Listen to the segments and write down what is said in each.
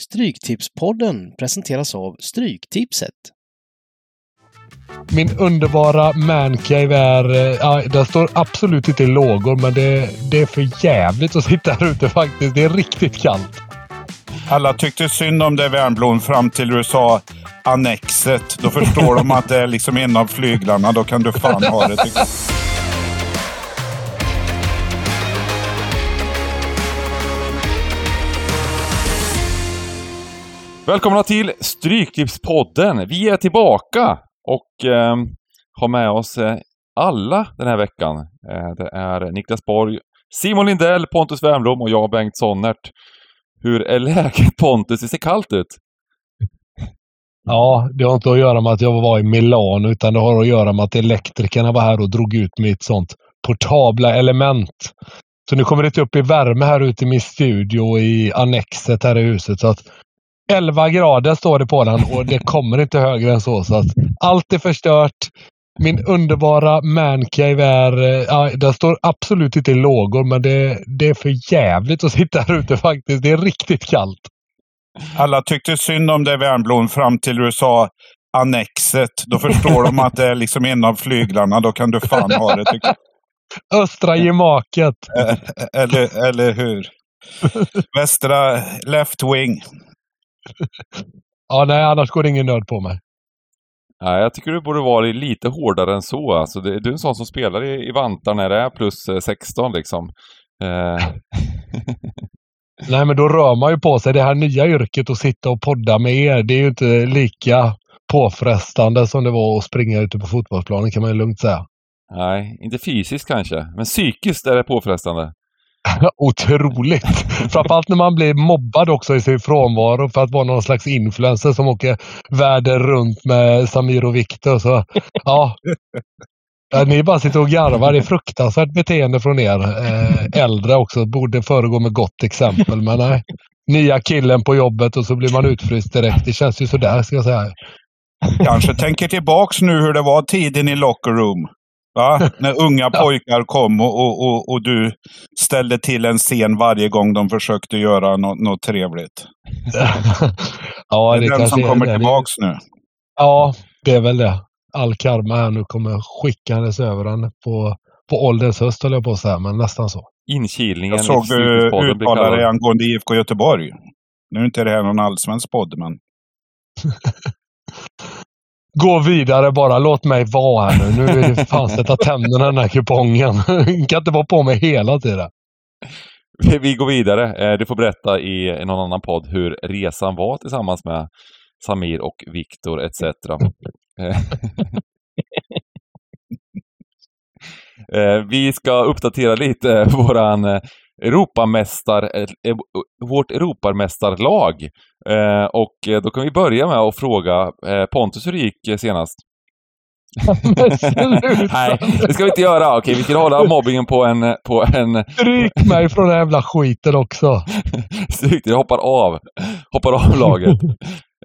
Stryktipspodden presenteras av Stryktipset. Min underbara mancave är... eh, Ja, den står absolut inte i lågor, men det, det är för jävligt att sitta här ute faktiskt. Det är riktigt kallt. Alla tyckte synd om det Wernbloom fram till du sa annexet. Då förstår de att det är liksom en av flyglarna. Då kan du fan ha det. Välkomna till Stryktipspodden! Vi är tillbaka och eh, har med oss eh, alla den här veckan. Eh, det är Niklas Borg, Simon Lindell, Pontus Wernbloom och jag, Bengt Sonnert. Hur är läget Pontus? Det ser kallt ut. Ja, det har inte att göra med att jag var i Milano, utan det har att göra med att elektrikerna var här och drog ut mitt sånt portabla element. Så nu kommer det inte upp i värme här ute i min studio i annexet här i huset. Så att 11 grader står det på den och det kommer inte högre än så. så att allt är förstört. Min underbara mancave är... eh, Ja, den står absolut inte i lågor, men det, det är för jävligt att sitta här ute faktiskt. Det är riktigt kallt. Alla tyckte synd om det Wernbloom fram till du sa annexet. Då förstår de att det är liksom en av flyglarna. Då kan du fan ha det. Tycker Östra gemaket. jag. Eh, Eller, eller hur? Västra left wing. Ja, nej, annars går det ingen nöd på mig. Ja, jag tycker du borde vara lite hårdare än så. Alltså, det, du är en sån som spelar i, i vantar när det är plus eh, 16 liksom. Eh, Nej, men då rör man ju på sig. Det här nya yrket att sitta och podda med er, det är ju inte lika påfrestande som det var att springa ute på fotbollsplanen kan man ju lugnt säga. nej, inte fysiskt kanske, men psykiskt är det påfrestande. Otroligt! Framförallt när man blir mobbad också i sin frånvaro för att vara någon slags influencer som åker världen runt med Samir och Viktor. Så ja, ni bara sitter och garvar. Det är fruktansvärt beteende från er. Eh, äldre också. Borde föregå med gott exempel, men nej. Nya killen på jobbet och så blir man utfryst direkt. Det känns ju sådär, ska jag säga. Kanske tänker tillbaks nu hur det var tiden i locker room. Va? När unga pojkar kom och, och, och, och du ställde till en scen varje gång de försökte göra något, något trevligt. ja, det är den kanske som kommer det. tillbaks nu. Ja, det är väl det. All karma här nu kommer skickandes över den på, på ålderns höst, höll jag på att säga, men nästan så. Inkilningen Jag såg du Stryktipspodden blir uttala dig angående IFK Göteborg. Nu är inte det här någon allsvensk podd, men Gå vidare bara, låt mig vara här nu. Nu är det fan sätta tänderna i den här kupongen. kan inte vara på mig hela tiden. Vi- går vidare. Eh, Du får berätta i någon annan podd hur resan var tillsammans med Samir och Viktor etc. Eh, eh, Vi ska uppdatera lite våran Europamästar, eh, eh, vårt Europamästarlag. Eh, Och eh, då kan vi börja med att fråga Pontus hur det gick senast. Nej, det ska vi inte göra. Okej, vi ska hålla mobbingen på en, på en Stryk mig från den jävla skiten också. Snyggt, jag hoppar av. Hoppar av laget.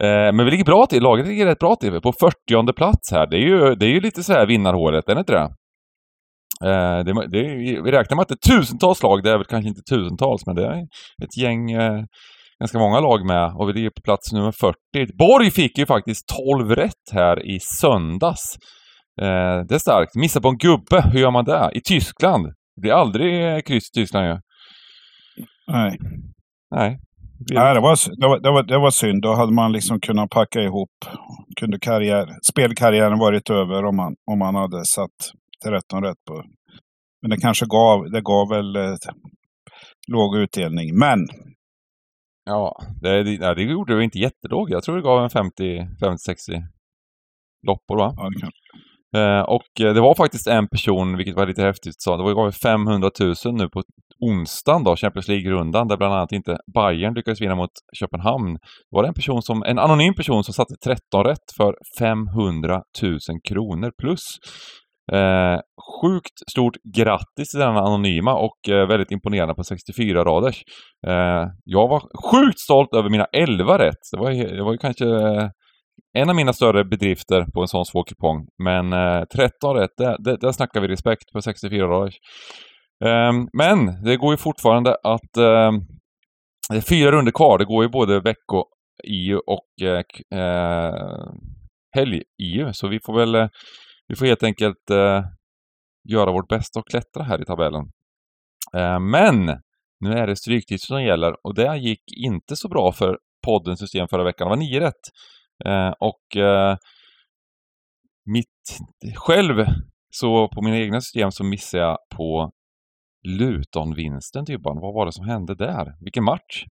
Eh, men vi ligger bra till. Laget ligger rätt bra till. På 40 plats här. Det är ju, det är ju lite så här vinnarhålet, är det inte det? Eh, det, det är, vi räknar med att det är tusentals lag. Det är väl kanske inte tusentals, men det är ett gäng, eh, ganska många lag med. Och vi ligger på plats nummer 40. Borg fick ju faktiskt 12 rätt här i söndags. Eh, det är starkt. Missa på en gubbe, hur gör man det? I Tyskland. Det blir aldrig kryss i Tyskland ju. nej. Nej. Det nej det, var, det, var, det, var, det var synd. Då hade man liksom kunnat packa ihop. Kunde karriär, spelkarriären varit över om man, om man hade satt 13 rätt på. Men det kanske gav, det gav väl eh, låg utdelning. Men Ja, det, nej, det gjorde det inte jättelåg. Jag tror det gav en 50-60 loppor va? ja, det kan, Eh, och eh, det var faktiskt en person, vilket var lite häftigt, sa det var gav 500 000 nu på onsdagen då, Champions League-rundan, där bland annat inte Bayern lyckades vinna mot Köpenhamn. Det var det en person som, en anonym person som satte 13 rätt för 500 000 kronor plus. Eh, sjukt stort grattis till denna anonyma och eh, väldigt imponerande på 64 raders. Eh, jag var sjukt stolt över mina 11 rätt. Det var, ju- det var ju kanske eh, en av mina större bedrifter på en sån svår kupong. Men eh, 13 rätt, där, där, där snackar vi respekt på 64 raders. Eh, men det går ju fortfarande att eh, det är fyra runder kvar. Det går ju både vecko-EU och eh, helg-EU. Så vi får väl vi får helt enkelt eh, göra vårt bästa och klättra här i tabellen. Eh, men nu är det stryktid som gäller och det gick inte så bra för poddens system förra veckan. Det var nio rätt. Eh, och eh, mitt själv, så på mina egna system så missade jag på Luton-vinsten Dybban. Vad var det som hände där? Vilken match!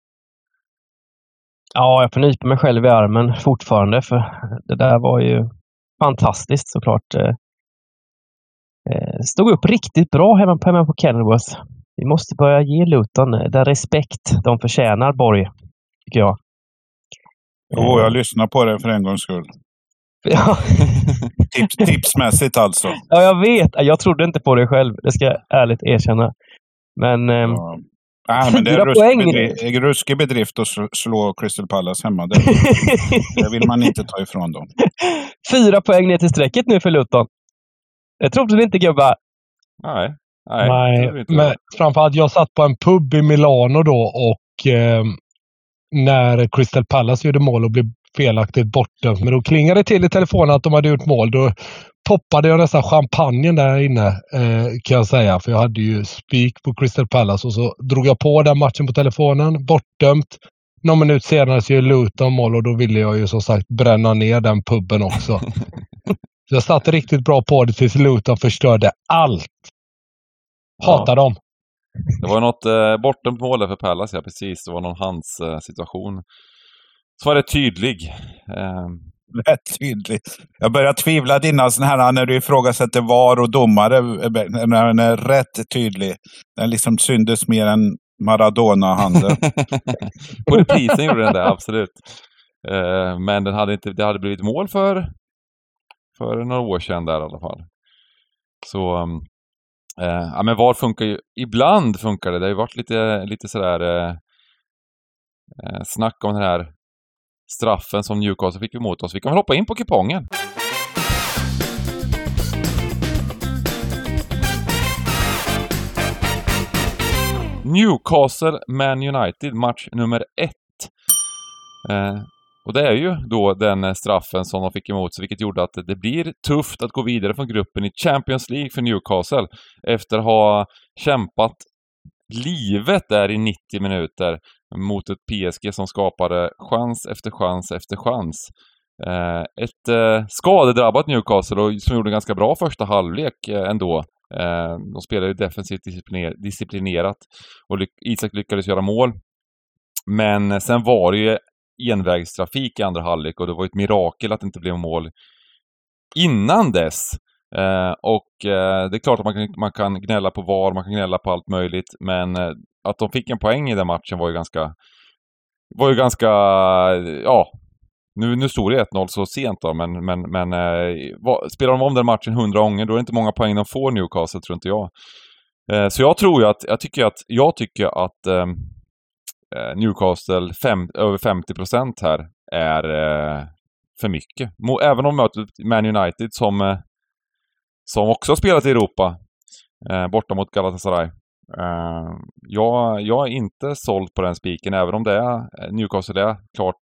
Ja, jag får nypa mig själv i armen fortfarande för det där var ju fantastiskt såklart. Eh, eh, stod upp riktigt bra hemma på, hemma på Kenilworth. Vi måste börja ge Luton den respekt de förtjänar, Borg. Tycker jag. Jo, jag lyssnar på det för en gångs skull. Ja. Tips, tipsmässigt alltså. ja, jag vet. Jag trodde inte på det själv. Det ska jag ärligt erkänna. Men... ehm, Ja. Nej, men det är ruskig poäng. bedrift, en ruskig bedrift att slå- Crystal Palace hemma. Det, det vill man inte ta ifrån dem. Fyra poäng ner till strecket nu för Luton. Det trodde ni inte gubbar. Nej. Nej, Nej, det tror vi inte. men framförallt jag satt på en pub i Milano då och eh, när Crystal Palace gjorde mål och blev felaktigt bortdömt. Men då klingade det till i telefonen att de hade gjort mål. Då poppade jag nästan champagnen där inne eh, kan jag säga. För jag hade ju spik på Crystal Palace och så drog jag på den matchen på telefonen. Bortdömt. Någon minut senare så gör Luton mål och då ville jag ju som sagt bränna ner den puben också. så jag satt riktigt bra på det tills Luton förstörde allt. Hatar dem. Det var något eh, bortom mål där för Pallas, ja precis. Det var någon hands eh, situation. Så var det tydlig. Eh, Rätt tydlig. Jag börjar tvivla dina sådana här när du ifrågasätter VAR och domare. Eh, när den är rätt tydlig. Den liksom syndes mer än Maradona-handen. på reprisen gjorde den det, absolut. Eh, men den hade inte, det hade blivit mål för, för några år sedan där i alla fall. Så, um, ja men VAR funkar ju, ibland funkar det. Det har ju varit lite, lite sådär eh, snack om den här straffen som Newcastle fick emot oss. Vi kan väl hoppa in på kupongen. Newcastle Man United, match nummer ett. Eh, och det är ju då den straffen som de fick emot sig, vilket gjorde att det blir tufft att gå vidare från gruppen i Champions League för Newcastle efter att ha kämpat livet där i 90 minuter mot ett PSG som skapade chans efter chans efter chans. Eh, ett eh, skadedrabbat Newcastle och som gjorde en ganska bra första halvlek eh, ändå. Eh, de spelade ju defensivt discipliner- disciplinerat och ly- Isak lyckades göra mål. Men eh, sen var det ju envägstrafik i andra halvlek och det var ett mirakel att det inte blev mål innan dess. Eh, och eh, det är klart att man kan, man kan gnälla på VAR, man kan gnälla på allt möjligt, men eh, att de fick en poäng i den matchen var ju ganska... Var ju ganska... Ja. Nu, nu stod det 1-0 så sent då, men, men, men eh, vad, spelar de om den matchen hundra gånger, då är det inte många poäng de får Newcastle, tror inte jag. Eh, så jag tror ju att, jag tycker att, jag tycker att ehm, eh, Newcastle fem, över 50 procent här är eh, för mycket. Mo- Även om mötet Man United som, eh, som också har spelat i Europa, eh, borta mot Galatasaray. Eh, jag, jag är inte såld på den spiken, även om det är eh, Newcastle är klart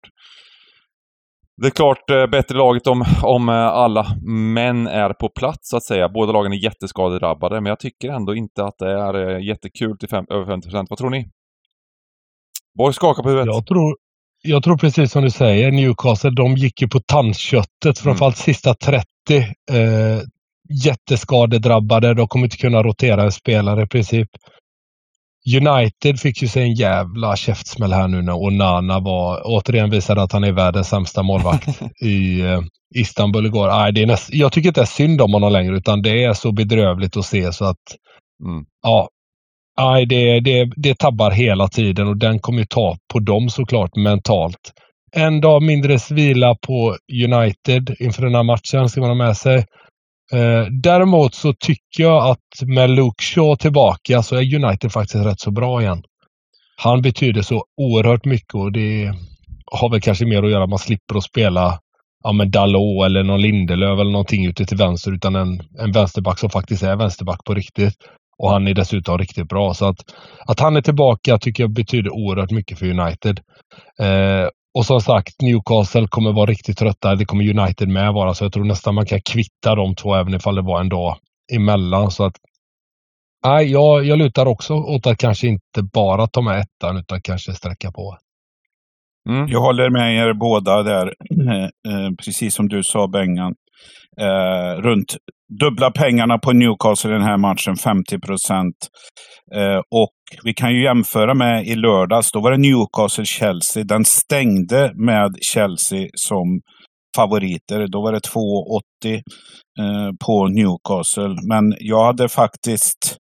det är klart eh, bättre laget om, om eh, alla män är på plats så att säga. Båda lagen är jätteskadedrabbade, men jag tycker ändå inte att det är jättekul till fem, över 50%. Vad tror ni? Borg skakar på huvudet. Jag tror, jag tror precis som du säger, Newcastle, de gick ju på tandköttet. Framförallt sista 30. Eh, jätteskadedrabbade. De kommer inte kunna rotera en spelare i princip. United fick ju sig en jävla käftsmäll här nu när Onana var, återigen visade att han är världens sämsta målvakt i eh, Istanbul igår. Nej, det är näst, jag tycker inte det är synd om honom längre utan det är så bedrövligt att se så att Mm. ja, nej, det, det, det tabbar hela tiden och den kommer ju ta på dem såklart mentalt. En dag mindre vila på United inför den här matchen ska man ha med sig. Eh, däremot så tycker jag att med Luke Shaw tillbaka så är United faktiskt rätt så bra igen. Han betyder så oerhört mycket och det har väl kanske mer att göra med att man slipper att spela ja, men Dalot eller någon Lindelöf eller någonting ute till vänster utan en, en vänsterback som faktiskt är vänsterback på riktigt. Och han är dessutom riktigt bra. Så att, att han är tillbaka tycker jag betyder oerhört mycket för United. Eh, och som sagt, Newcastle kommer vara riktigt trötta. Det kommer United med vara. Så jag tror nästan man kan kvitta de två även ifall det var en dag emellan. Så att, nej, jag, jag lutar också åt att kanske inte bara ta med ettan utan kanske sträcka på. Mm. Jag håller med er båda där. Eh, eh, precis som du sa Bengan. Eh, runt dubbla pengarna på Newcastle i den här matchen, 50 procent. Eh, och vi kan ju jämföra med i lördags. Då var det Newcastle-Chelsea. Den stängde med Chelsea som favoriter. Då var det 2,80 eh, på Newcastle. Men jag hade faktiskt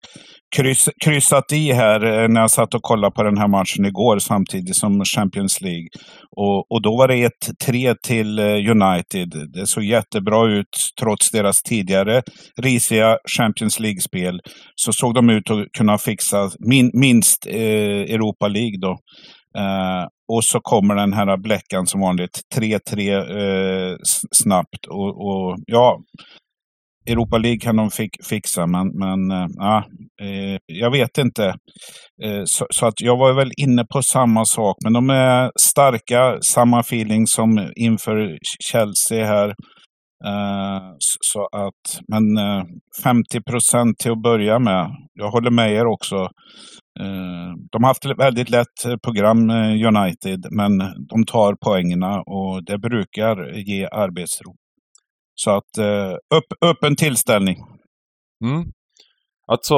kryss, kryssat i här eh, när jag satt och kollade på den här matchen igår samtidigt som Champions League. Och, och då var det 1-3 till eh, United. Det såg jättebra ut trots deras tidigare risiga Champions League-spel. Så såg de ut att kunna fixa min, minst eh, Europa League då. Eh, och så kommer den här bläckan som vanligt. 3-3 eh, snabbt. Och, och, ja, Europa League kan de fixa, men, men eh, eh jag vet inte. Eh, så, så, att jag var väl inne på samma sak. Men de är starka, samma feeling som inför Chelsea här. Eh, så att, men 50 procent till att börja med. Jag håller med er också. Eh, de har haft ett väldigt lätt eh, program, eh, United, men de tar poängerna och det brukar ge arbetsro. Så att upp, öppen tillställning. Mm. Alltså,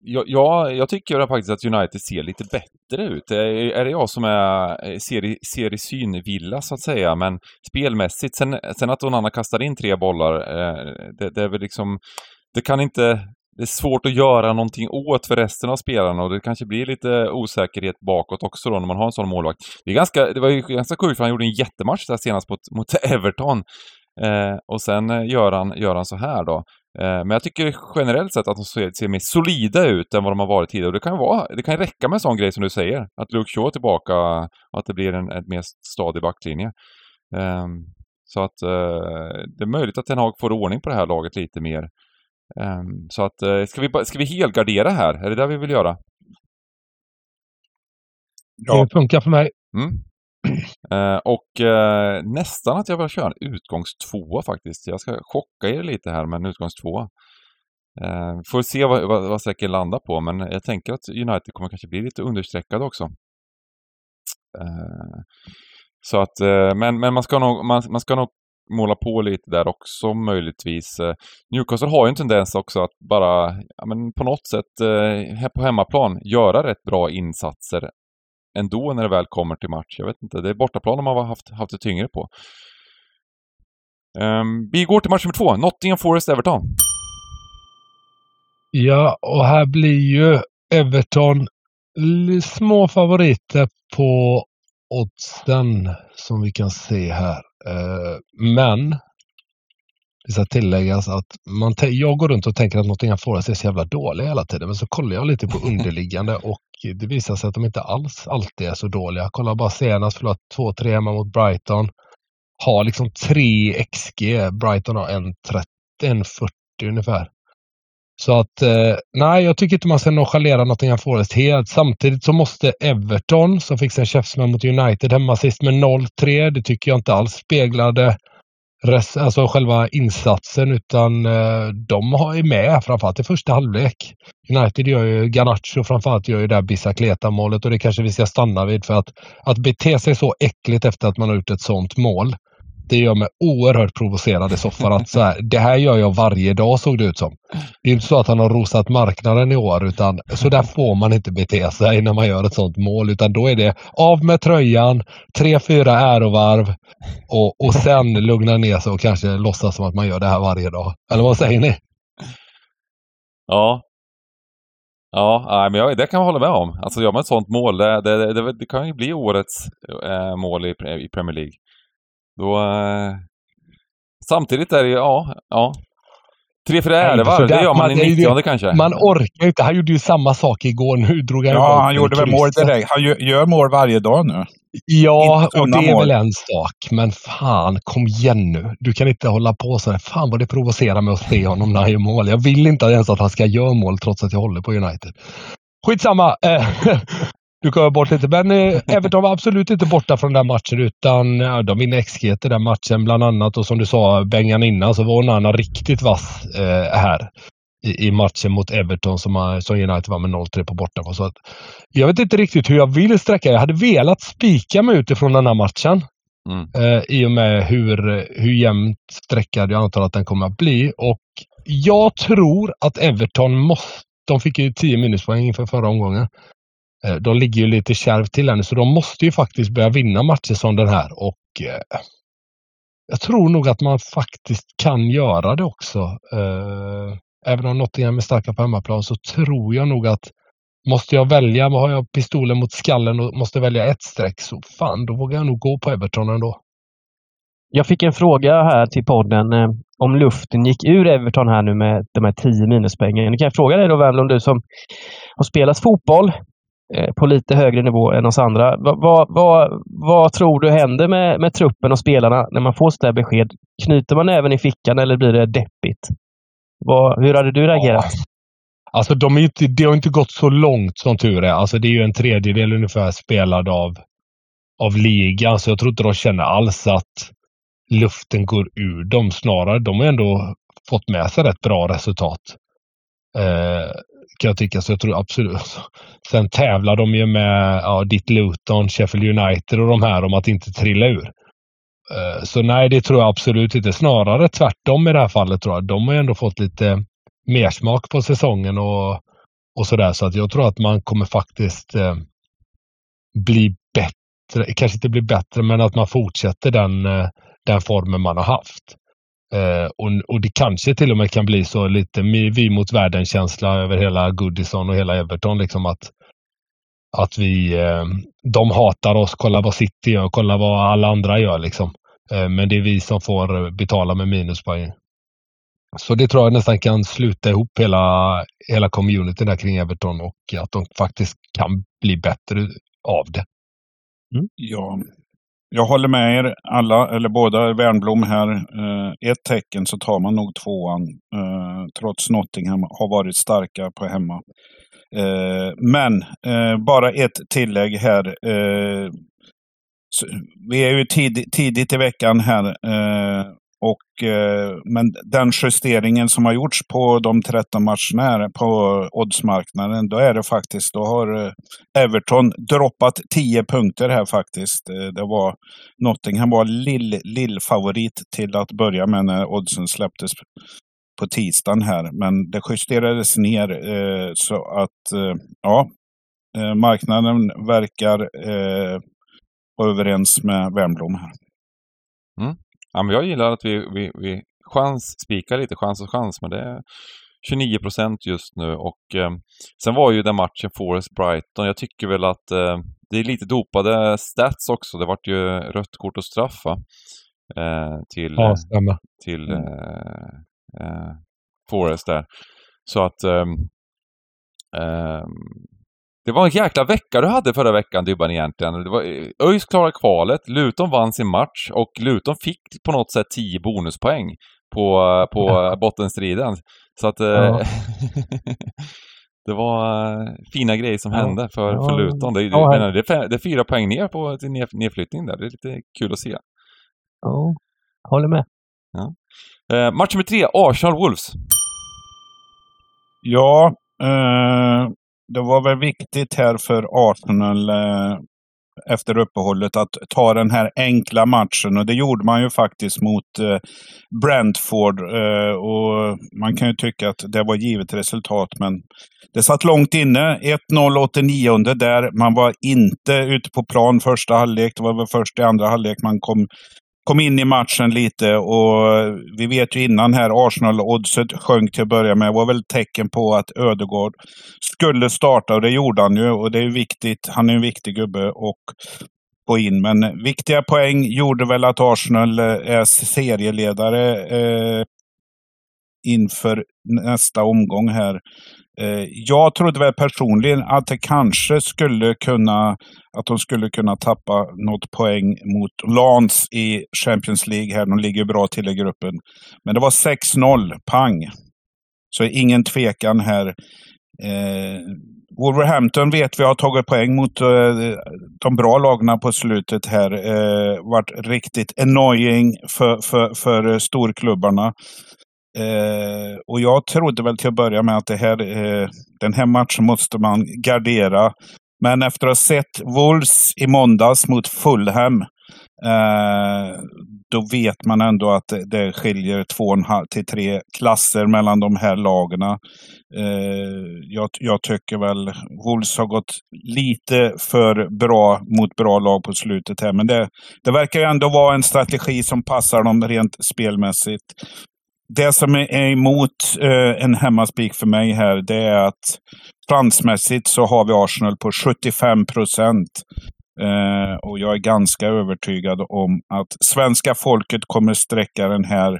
jag, jag, jag tycker faktiskt att United ser lite bättre ut. Är, är det jag som är, ser, i, ser i synvilla så att säga, men spelmässigt. Sen, sen att Onana kastar in tre bollar, det, det är väl liksom... Det kan inte det är svårt att göra någonting åt för resten av spelarna och det kanske blir lite osäkerhet bakåt också då när man har en sån målvakt. Det, är ganska, det var ju ganska kul för han gjorde en jättematch där senast mot, mot Everton. Eh, och sen eh, gör han, gör han så här då. Eh, men jag tycker generellt sett att de ser, ser mer solida ut än vad de har varit tidigare. Och det kan, vara, det kan räcka med en sån grej som du säger. Att Luke Shaw är tillbaka och att det blir en, en mer stadig backlinje. Eh, så att eh, det är möjligt att Ten Hag får ordning på det här laget lite mer. Um, så att, uh, ska, vi, ska vi helgardera här? Är det det vi vill göra? Ja. Det funkar för mig. Mm. Uh, och uh, nästan att jag vill köra en utgångstvåa faktiskt. Jag ska chocka er lite här med en utgångstvåa. Uh, får se vad, vad, vad säkert landar på, men jag tänker att United kommer kanske bli lite understreckade också. så att, men, men man ska nog, man, man ska nog måla på lite där också möjligtvis. Eh, Newcastle har ju en tendens också att bara, ja, men på något sätt eh, på hemmaplan göra rätt bra insatser ändå när det väl kommer till match. Jag vet inte, det är bortaplan de har haft, haft det tyngre på. Um, vi går till match nummer två, Nottingham Forest-Everton. Ja, och här blir ju Everton små favoriter på oddsen som vi kan se här. Eh, men det ska tilläggas att man jag går runt och tänker att Nottingham Forest är så jävla dåliga hela tiden. Men så kollar jag lite på underliggande och det visar sig att de inte alls alltid är så dåliga. Kolla bara senast, förlorat 2-3 hemma mot Brighton. Har liksom 3 XG. Brighton har 1,40 ungefär. Så att, eh, nej, jag tycker inte man ska nonchalera Nottingham Forest helt. Samtidigt så måste Everton, som fick en käftsmäll mot United hemma sist med 0-3, det tycker jag inte alls speglade res, alltså själva insatsen utan eh, de har är med framförallt i första halvlek. United gör ju, Garnacho framförallt gör ju det här Bicicleta målet och det kanske vi ska stanna vid för att, att bete sig så äckligt efter att man har gjort ett sånt mål det gör mig oerhört provocerad i soffan. Att så här, det här gör jag varje dag såg det ut som. Det är inte så att han har rosat marknaden i år utan så där får man inte bete sig när man gör ett sånt mål. Utan då är det av med tröjan, tre, fyra ärovarv och, och sen lugna ner sig och kanske låtsas som att man gör det här varje dag. Eller vad säger ni? Ja, Ja, men jag, det kan jag hålla med om. Alltså gör man ett sånt mål, det, det, det, det kan ju bli årets eh, mål i, i Premier League. Då... Eh, samtidigt är det ju, ja, ja. Tre, fyra ärevarv, det gör man, man i 90 kanske. Man orkar inte. Han gjorde ju samma sak igår. Nu drog han Ja, han gjorde väl mål direkt. Han gör, mål varje dag nu. Ja, och det är mål. väl en sak. Men fan, kom igen nu. Du kan inte hålla på så här. Fan vad det provocerar mig att se honom när han gör mål. Jag vill inte ens att han ska göra mål trots att jag håller på United. Skitsamma. Eh, Du kommer bort lite. Men eh, Everton var absolut inte borta från den matchen utan ja, de vinner XG i den matchen bland annat. Och som du sa, Bengan innan så var Onana riktigt vass eh, här i, i matchen mot Everton som, har- som United var med 0-3 på borta. Så att, jag vet inte riktigt hur jag vill sträcka. Jag hade velat spika mig utifrån den här matchen. Mm. Eh, I och med hur, hur jämnt sträckad jag antar att den kommer att bli. Och jag tror att Everton måste... De fick ju 10 minuspoäng inför förra omgången. Eh, de ligger ju lite kärvt till ännu, så de måste ju faktiskt börja vinna matcher som den här. Och eh, jag tror nog att man faktiskt kan göra det också. Eh, även om Nottingham är starka på hemmaplan så tror jag nog att Måste jag välja, har jag pistolen mot skallen och måste välja ett streck så fan, då vågar jag nog gå på Everton ändå. Jag fick en fråga här till podden eh, om luften gick ur Everton här nu med de här 10 minuspoängen. Nu kan jag fråga dig då Wernbloom, du som har spelat fotboll på lite högre nivå än oss andra. Vad, vad, vad, vad tror du händer med, med truppen och spelarna när man får sådär besked? Knyter man även i fickan eller blir det deppigt? Hur hade du reagerat? Alltså de är ju inte, det har inte gått så långt som tur är. Alltså det är ju en tredjedel ungefär spelad av, av ligan, så jag tror inte de känner alls att luften går ur dem. Snarare, de har ändå fått med sig rätt bra resultat. Eh, kan jag tycka, så jag tror absolut. Alltså, sen tävlar de ju med ja, ditt Luton, Sheffield United och de här om att inte trilla ur. Eh, så nej, det tror jag absolut inte. Snarare tvärtom i det här fallet tror jag. De har ju ändå fått lite mersmak på säsongen och, och sådär. Så att jag tror att man kommer faktiskt eh, bli bättre. Kanske inte bli bättre, men att man fortsätter den, eh, den formen man har haft. Eh, och, och det kanske till och med kan bli så lite vi mot världen-känsla över hela Goodison och hela Everton. Liksom att, att vi, eh, de hatar oss, kolla vad City gör, kolla vad alla andra gör. Liksom. Eh, men det är vi som får betala med minuspoäng. Så det tror jag nästan kan sluta ihop hela, hela communityn där kring Everton och att de faktiskt kan bli bättre av det. Ja, jag håller med er alla, eller båda Wernbloom här. Eh, ett tecken så tar man nog tvåan, eh, trots Nottingham har varit starka på hemma. Eh, men eh, bara ett tillägg här. Eh, vi är ju tid, tidigt i veckan här. Eh, och, eh, men den justeringen som har gjorts på de 13 matcherna på oddsmarknaden, då är det faktiskt, då har eh, Everton droppat 10 punkter här faktiskt. Eh, det var Nottingham var lill, lill favorit till att börja med när oddsen släpptes på tisdagen här. Men det justerades ner eh, så att eh, ja, eh, marknaden verkar vara överens med Wernbloom här. Mm. Ja, men jag gillar att vi, vi, vi chans, spikar lite, chans och chans, men det är 29 procent just nu och eh, sen var ju den matchen Forest-Brighton, jag tycker väl att eh, det är lite dopade stats också. Det vart ju rött kort och straff va? Eh, till, Ja, stämmer. till eh, eh, Forest där. Så att ehm, ehm, det var en jäkla vecka du hade förra veckan Dybban egentligen. Det var, eh, ÖIS klarade kvalet, Luton vann sin match och Luton fick på något sätt 10 bonuspoäng på, på bottenstriden. Så att eh, Ja. det var eh, fina grejer som Ja. hände för, för Ja. Luton. Det, är- Ja, det, här- det, är det är fyra poäng ner på till ned, nedflyttning där. Det är lite kul att se. Ja, håller med. Eh, match nummer tre, Arsenal-Wolves. Ja, eh, det var väl viktigt här för Arsenal eh, efter uppehållet att ta den här enkla matchen och det gjorde man ju faktiskt mot eh, Brentford. Eh, och man kan ju tycka att det var givet resultat men det satt långt inne. 1-0 89 där. Man var inte ute på plan första halvlek. Det var väl först i andra halvlek man kom kom in i matchen lite och vi vet ju innan här Arsenal-oddset sjönk till att börja med. Det var väl tecken på att Ödegård skulle starta och det gjorde han ju och det är viktigt. Han är en viktig gubbe och gå in. Men viktiga poäng gjorde väl att Arsenal eh, är serieledare eh, inför nästa omgång här. Eh, jag trodde väl personligen att det kanske skulle kunna, att de skulle kunna tappa något poäng mot Lans i Champions League här. De ligger bra till i gruppen. Men det var 6-0, pang. Så ingen tvekan här. Eh, Wolverhampton vet vi har tagit poäng mot eh, de bra lagarna på slutet här. Eh, varit riktigt annoying för, för, för storklubbarna. Eh, och jag trodde väl till att börja med att det här, eh, den här matchen måste man gardera. Men efter att ha sett Wolves i måndags mot Fulham Eh, då vet man ändå att det, det skiljer två och en halv till tre klasser mellan de här lagen. Eh, jag, jag, tycker väl Wolves har gått lite för bra mot bra lag på slutet här. Men det, det verkar ändå vara en strategi som passar dem rent spelmässigt. Det som är emot eh, en hemmaspik för mig här, det är att chansmässigt så har vi Arsenal på 75 procent. Eh, och jag är ganska övertygad om att svenska folket kommer sträcka den här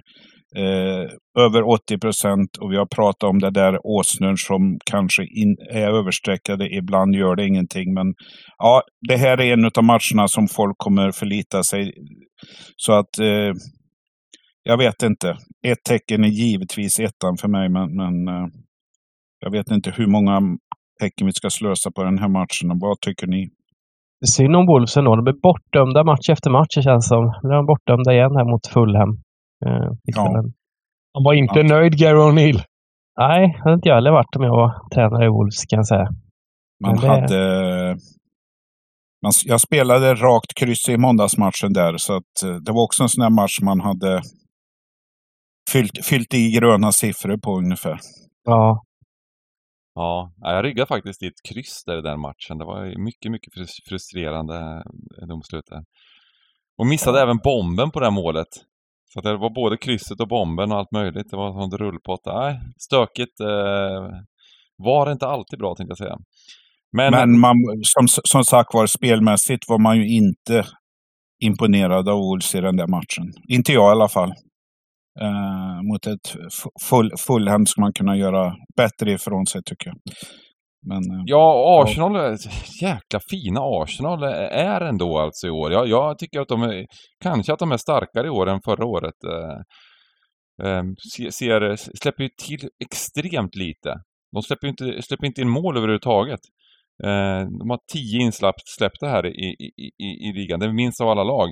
eh, över 80 procent. Och vi har pratat om det där åsnor som kanske in, är överstreckade. Ibland gör det ingenting. Men ja, det här är en av matcherna som folk kommer förlita sig. Så att eh, jag vet inte. Ett tecken är givetvis ettan för mig, men, men eh, jag vet inte hur många tecken vi ska slösa på den här matchen. Vad tycker ni? Synd om Wolves ändå. De blir bortdömda match efter match, det känns som. Nu är de bortdömda igen här mot Fulham. Eh, ja. Han var inte ja. nöjd, Gary O'Neill. Nej, det hade inte jag heller varit om jag var tränare i Wolves, kan jag säga. Man det... hade... Man, jag spelade rakt kryss i måndagsmatchen där, så att eh, det var också en sån här match man hade fyllt, fyllt i gröna siffror på ungefär. Ja, Ja, jag ryggade faktiskt i ett kryss där i den matchen. Det var mycket, mycket frustrerande eh, domslut där. Och missade ja. även bomben på det målet. Så det var både krysset och bomben och allt möjligt. Det var en sån rullpott. Nej, stökigt eh, var det inte alltid bra tänkte jag säga. Men, Men man, som, som sagt var, spelmässigt var man ju inte imponerad av Wolves i den där matchen. Inte jag i alla fall. Eh, mot ett full, Fulham ska man kunna göra bättre ifrån sig tycker jag. Men, eh, ja, Arsenal, ja. jäkla fina Arsenal är ändå alltså i år. Jag, jag tycker att de är, kanske att de är starkare i år än förra året. Eh, eh, ser, släpper ju till extremt lite. De släpper inte, släpper inte in mål överhuvudtaget. Eh, de har tio insläppta här i, i, i, i ligan, det är minst av alla lag.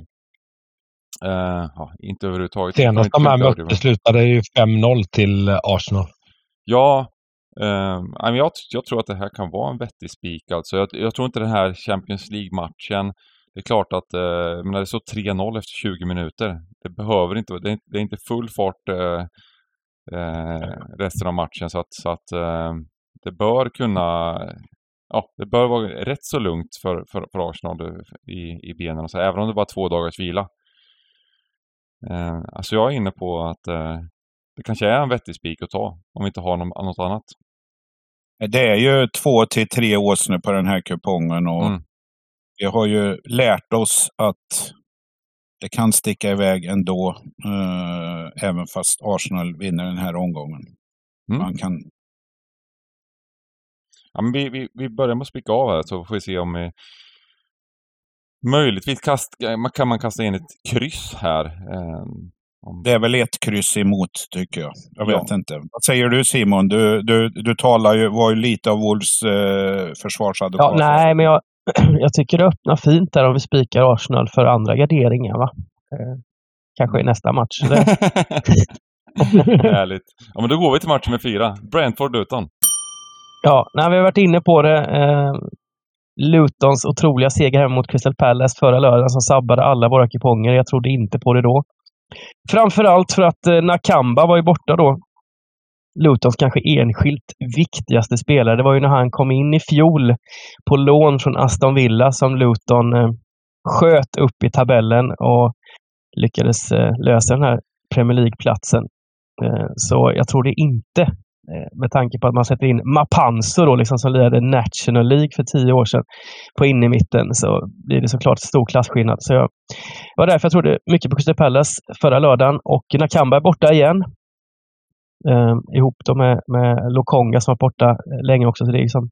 Uh, ja, inte överhuvudtaget. Senast de här mötte slutade ju 5-0 till Arsenal. Ja, uh, jag, jag tror att det här kan vara en vettig spik alltså. Jag, jag, tror inte den här Champions League-matchen, det är klart att uh, men det står 3-0 efter 20 minuter. Det behöver inte, det är, det är inte full fart uh, resten av matchen så att, så att det bör kunna ja, det bör vara rätt så lugnt för, för, för Arsenal i, i benen. Så även om det är två dagars vila Eh, alltså jag är inne på att eh, det kanske är en vettig spik att ta om vi inte har någon, något annat. Det är ju två till tre åsnor på den här kupongen och mm. vi har ju lärt oss att det kan sticka iväg ändå, eh, även fast Arsenal vinner den här omgången. Mm. Man kan... Ja, men vi, vi, vi börjar med att spika av här så får vi se om vi, Möjligtvis kast, kan man kasta in ett kryss här. Um, det är väl ett kryss emot, tycker jag. Jag vet ja. inte. Vad säger du Simon? Du, du, du talar ju, var ju lite av Wolves eh, försvarsadvokat. Ja, nej, men jag, jag tycker det öppnar fint där om vi spikar Arsenal för andra garderingar. Va? Eh, kanske i nästa match. Härligt. Ja, men då går vi till match med fyra. Brentford-Luton. Ja, nej, vi har varit inne på det. Eh, Lutons otroliga seger hemma mot Crystal Palace förra lördagen som sabbade alla våra kuponger. Jag trodde inte på det då. Framförallt för att eh, Nakamba var ju borta då. Lutons kanske enskilt viktigaste spelare. Det var ju när han kom in i fjol på lån från Aston Villa som Luton eh, sköt upp i tabellen och lyckades eh, lösa den här Premier League-platsen. Eh, så jag trodde inte Eh, med tanke på att man sätter in Mapanso då, liksom, som lirade National League för tio år sedan på in i mitten så blir det såklart stor klasskillnad. Så jag var därför jag trodde mycket på Crystal Palace förra lördagen och Nakamba är borta igen. eh, ihop då med, med Lokonga som var borta eh, länge också. Så det är liksom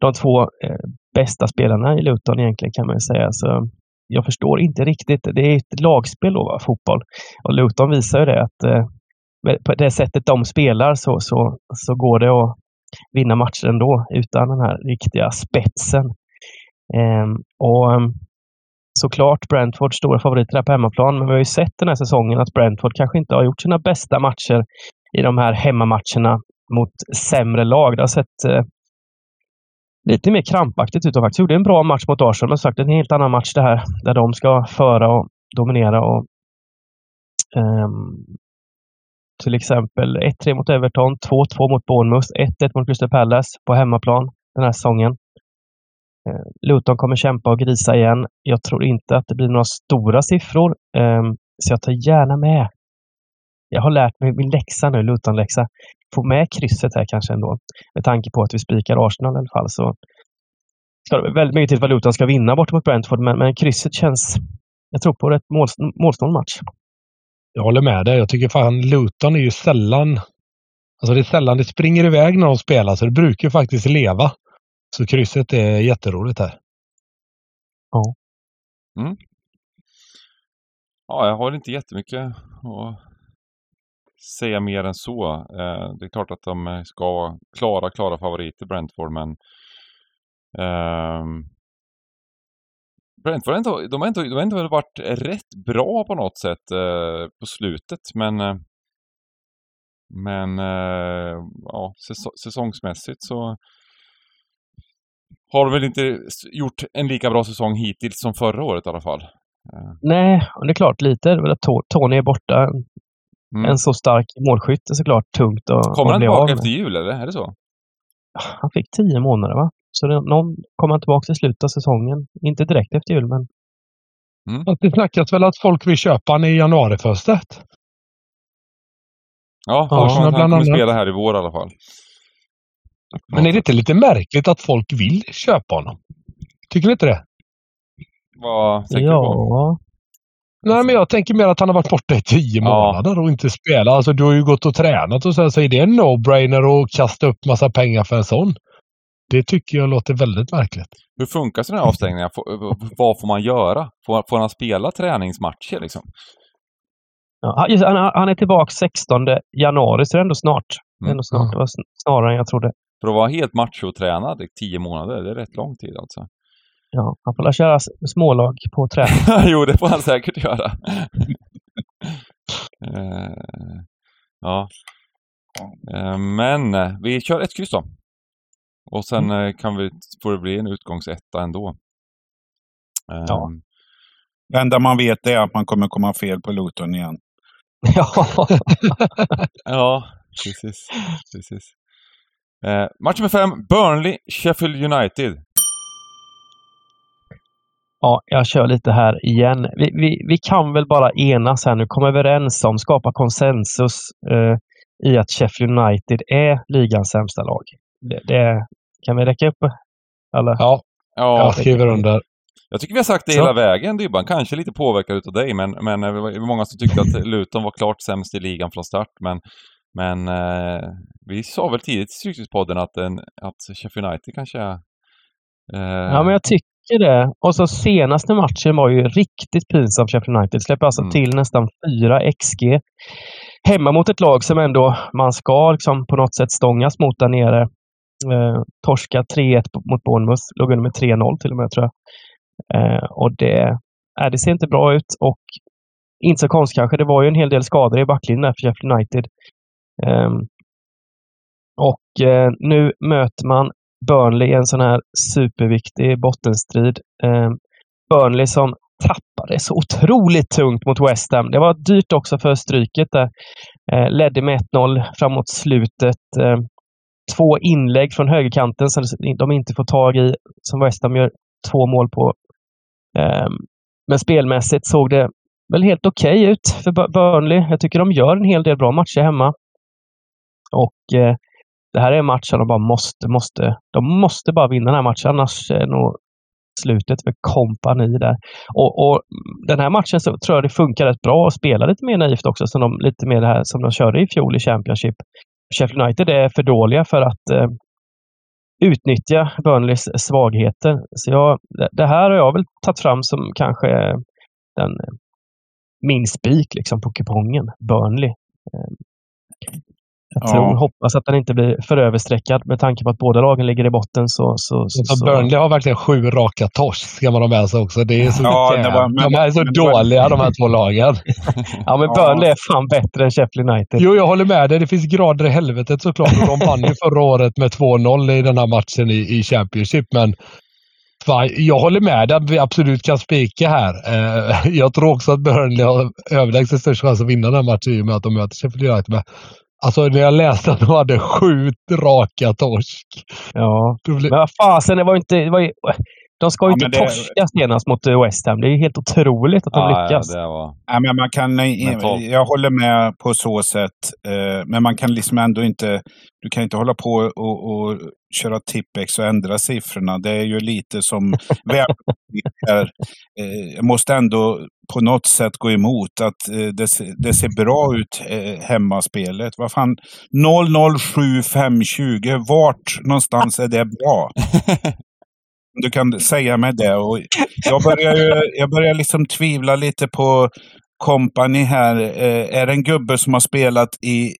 de två eh, bästa spelarna i Luton egentligen kan man ju säga. Så jag förstår inte riktigt. Det är ett lagspel då, va, fotboll. Och Luton visar ju det att eh, på det sättet de spelar så, så, så går det att vinna matcher ändå utan den här riktiga spetsen. Ehm, och ehm, såklart Brentford stora favoriter här på hemmaplan, men vi har ju sett den här säsongen att Brentford kanske inte har gjort sina bästa matcher i de här hemmamatcherna mot sämre lag. Det har sett eh, lite mer krampaktigt ut. faktiskt gjorde en bra match mot Arsenal, men sagt en helt annan match det här där de ska föra och dominera. Och, um, till exempel 1-3 mot Everton, 2-2 mot Bournemouth, 1-1 mot Crystal Palace på hemmaplan den här säsongen. Eh, Luton kommer kämpa och grisa igen. Jag tror inte att det blir några stora siffror, ehm, så jag tar gärna med. Jag har lärt mig min läxa nu, Luton-läxa få med krysset här kanske ändå. Med tanke på att vi spikar Arsenal i alla fall så ska det väldigt mycket till för att Luton ska vinna bort mot Brentford, men, men krysset känns... Jag tror på ett mål, målsnål match. Jag håller med dig. Jag tycker fan Luton är ju sällan... Alltså det är sällan det springer iväg när de spelar, så det brukar ju faktiskt leva. Så krysset är jätteroligt här. Ja. Mm. Ja, jag har inte jättemycket att säga mer än så. Eh, det är klart att de ska vara klara, klara favoriter Brentford, men eh, Brentford har inte, de har inte, de har inte varit rätt bra på något sätt eh, på slutet, men eh, men eh, ja, säsongsmässigt så har de väl inte gjort en lika bra säsong hittills som förra året i alla fall. Eh. Nej, det är klart lite. Tony är borta. Mm. En så stark målskytt är såklart tungt att Kommer han tillbaka efter jul eller? Är det så? Han fick tio månader va? Så det, någon kommer han tillbaka i slutet av säsongen. Inte direkt efter jul men... Mm. Det snackas väl att folk vill köpa han i januarifönstret? Ja, ja han, han kommer spela här i vår i alla fall. Men är det inte lite märkligt att folk vill köpa honom? Tycker ni inte det? Vad tänker ja. du på? Nej, men jag tänker mer att han har varit borta i tio månader och inte spelat. Alltså, du har ju gått och tränat och så, så är det en no-brainer att kasta upp massa pengar för en sån. Det tycker jag låter väldigt märkligt. Hur funkar sådana här avstängningar? Vad får man göra? Får, får han spela träningsmatcher liksom? Ja, han, han, är tillbaka 16 januari, så det är ändå snart. Mm. Ändå snart. Det var snarare än jag trodde. För att vara helt machotränad i tio månader, det är rätt lång tid alltså. Ja, han får köra smålag på träning. jo, det får han säkert göra. uh, ja. Uh, men uh, vi kör ett kryss då. Och sen mm. kan vi, får det bli en utgångsetta ändå. ja. Ehm. Det enda man vet är att man kommer komma fel på Luton igen. ja. ja, precis. precis. match nummer fem, Burnley, Sheffield United. Ja, jag kör lite här igen. Vi, vi, vi kan väl bara enas här nu, komma överens om, skapa konsensus eh, i att Sheffield United är ligans sämsta lag. Det, det, kan vi räcka upp alla? Ja, ja jag skriver under. Jag tycker vi har sagt det Så. hela vägen Dybban, kanske lite påverkad utav dig, men, men det var många som tyckte att Luton var klart sämst i ligan från start. Men, men eh, vi sa väl tidigt i Stryktipspodden att, att Sheffield United kanske är Eh... Ja, men jag tycker tycker det. Och så senaste matchen var ju riktigt pinsam Sheffield United. Släpper alltså mm. till nästan 4 XG. Hemma mot ett lag som ändå man ska liksom på något sätt stångas mot där nere. Eh, torska 3-1 mot Bournemouth. Låg under med 3-0 till och med tror jag. Eh, och det, äh, det ser inte bra ut och inte så konstigt kanske. Det var ju en hel del skador i backlinjen för Sheffield United. Eh, och eh, nu möter man Burnley i en sån här superviktig bottenstrid. Eh, Burnley som tappade så otroligt tungt mot West Ham. Det var dyrt också för stryket där. Eh, ledde med 1-0 framåt slutet. Ehm, Två inlägg från högerkanten som de inte får tag i, som West Ham gör två mål på. Ehm, men spelmässigt såg det väl helt okej okay ut för Burnley. Jag tycker de gör en hel del bra matcher hemma. Och eh, det här är en match som de bara måste, måste, de måste bara vinna den här matchen. Annars är nog slutet för kompani där. Och, och, den här matchen så tror jag det funkar rätt bra att spela lite mer naivt också, som de, lite mer det här som de körde i fjol i Championship. Sheffield United är för dåliga för att eh, utnyttja Burnleys svagheter. Så jag, det här har jag väl tagit fram som kanske den, min spik liksom på kupongen. Burnley. Eh, jag Ja. tror, hoppas att den inte blir för överstreckad med tanke på att båda lagen ligger i botten. Så, så, så, Så. Burnley har verkligen sju raka torsk, ska man ha med sig också. Det är så Ja, det var- jävla- de är så men dåliga de här två lagen. Ja, men Ja. Burnley är fan bättre än Sheffield United. Jo, jag håller med dig. Det finns grader i helvetet såklart. De vann ju förra året med 2-0 i den här matchen i, i Championship. Men jag håller med dig att vi absolut kan spika här. Eh, jag tror också att Burnley har överlägset störst chans att vinna den här matchen i och med att de möter Sheffield United. Alltså när jag läste att de hade sju raka torsk. Ja. Då blev, Men vad fasen, det var inte... Det var ju, de ska ju Ja, inte det- torska senast mot eh, West Ham. Det är ju helt otroligt att de Ja, lyckas. det var... Nej, men man kan, Mentalt. jag håller med på så sätt. Eh, men man kan liksom ändå inte... Du kan inte hålla på och, och köra tippex och ändra siffrorna. Det är ju lite som världspolitiker. eh, Jag måste ändå på något sätt gå emot att eh, det, det ser bra ut eh, hemmaspelet. Vad fan, 007520, vart någonstans är det bra? Du kan säga mig det. Och jag börjar, ju, jag börjar liksom tvivla lite på kompani här. Eh, är det en gubbe som har spelat i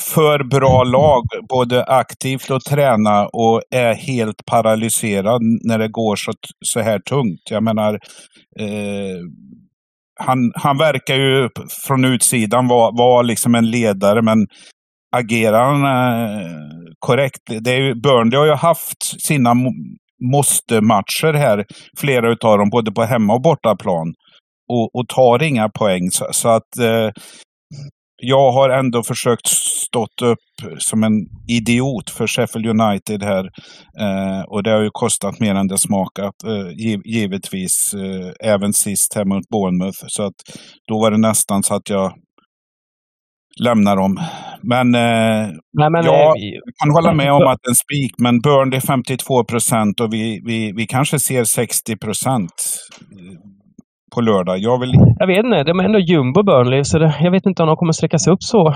för bra lag, både aktivt och träna och är helt paralyserad när det går så, så här tungt? Jag menar, eh, han, han verkar ju från utsidan vara var liksom en ledare, men agerar han eh, korrekt? Det är ju, Burnley har ju haft sina måste-matcher här, flera utav dem, både på hemma och bortaplan. Och, och tar inga poäng. Så, så att eh, jag har ändå försökt stått upp som en idiot för Sheffield United här. Eh, och det har ju kostat mer än det smakat. Eh, giv, givetvis. Eh, även sist här mot Bournemouth. Så att då var det nästan så att jag lämnar dem. Men eh, Nej, men, Ja. eh, jag kan hålla med om att en spik, men Burnley 52 procent och vi, vi, vi kanske ser 60 procent på lördag. Jag vill... jag vet inte, de är ändå jumbo Burnley, så det, jag vet inte om de kommer sträcka sig upp så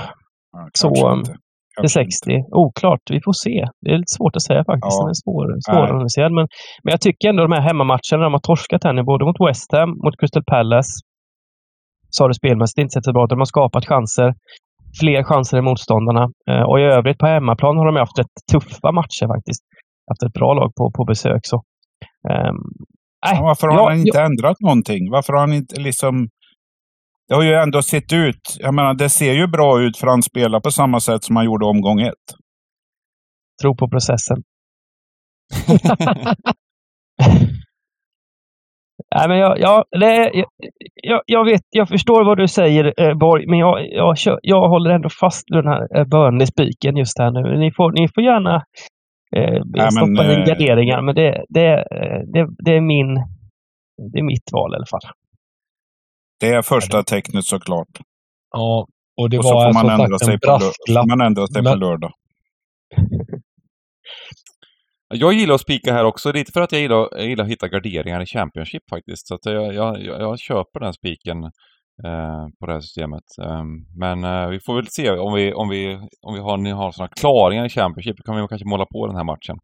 Ja, Så, inte. till Kanske 60. Oklart, vi får se. Det är lite svårt att säga faktiskt. Ja. Den är svår. Men, men jag tycker ändå de här hemmamatcherna, de har torskat här nu, både mot West Ham, mot Crystal Palace, så har det spelmässigt inte sett så bra ut. De har skapat chanser, fler chanser än motståndarna. Eh, och i övrigt på hemmaplan har de haft rätt tuffa matcher faktiskt. Haft ett bra lag på, på besök. Så. Nej, Ja, varför har ja, han inte ändrat någonting? Varför har han inte liksom... Det har ju ändå sett ut... Jag menar, det ser ju bra ut för han spelar på samma sätt som han gjorde omgång ett. tro på processen. Nej, men jag, jag, det, jag, jag, vet, jag förstår vad du säger, eh, Borg, men jag, jag, jag håller ändå fast vid den här eh, Burnley-spiken just här nu. Ni får, ni får gärna eh, men, stoppa in eh, garderingar, men det, det, det, det, är min, det är mitt val i alla fall. Det är första tecknet såklart. ja, och det och så var får man, som ändra sagt sig en på, lör- brasklapp. får man ändra sig på Men- lördag. Jag gillar att spika här också, lite för att jag gillar, jag gillar att hitta garderingar i Championship faktiskt. Så att jag, jag, jag, köper den spiken eh, på det här systemet. Ehm, men eh, vi får väl se om vi, om vi, om vi har, ni har sådana klaringar i Championship. Då kan vi kanske måla på den här matchen.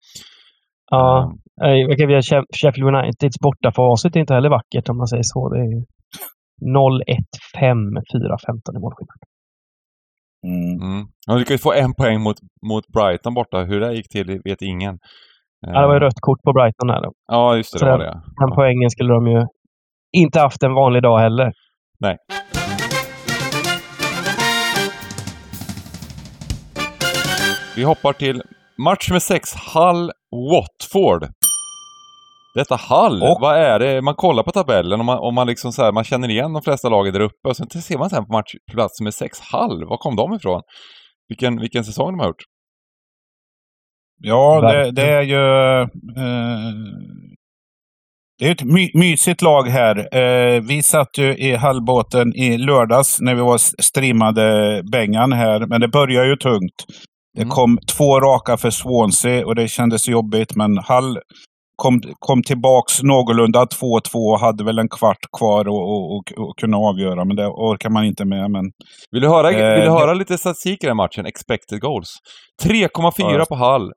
Ja, Ehm, eh, okay, vi har Sheff- Sheffield Uniteds bortafacit är inte heller vackert om man säger så. Det är ju 0-1-5, 4-15 i målskillnad. Mm. Mm. De lyckades få en poäng mot, mot Brighton borta. Hur det gick till vet ingen. Ja, det var ju Ehm, rött kort på Brighton här. Då. Ja, just det. Så det var det. Den Ja. poängen skulle de ju inte haft en vanlig dag heller. Nej. Vi hoppar till match med sex, Hull Watford. Detta Hull, Och- vad är det? Man kollar på tabellen och man, och man liksom så här, man känner igen de flesta lagen där uppe och sen ser man sen på matchplats med sex Hull. Var kom de ifrån? Vilken, vilken säsong de har gjort? Ja, det, det är ju... Eh, det är ett my, mysigt lag här. Eh, vi satt ju i hallbåten i lördags när vi var streamade Bengan här, men det började ju tungt. Det Mm. kom två raka för Swansea och det kändes jobbigt, men Hall kom, kom tillbaks någorlunda 2-2 hade väl en kvart kvar och, och, och, och kunna avgöra, men det orkar man inte med. Men, Vill du höra, Eh, vill du det- höra lite statistik i den matchen? Expected goals. 3,4 Ja. på Hall.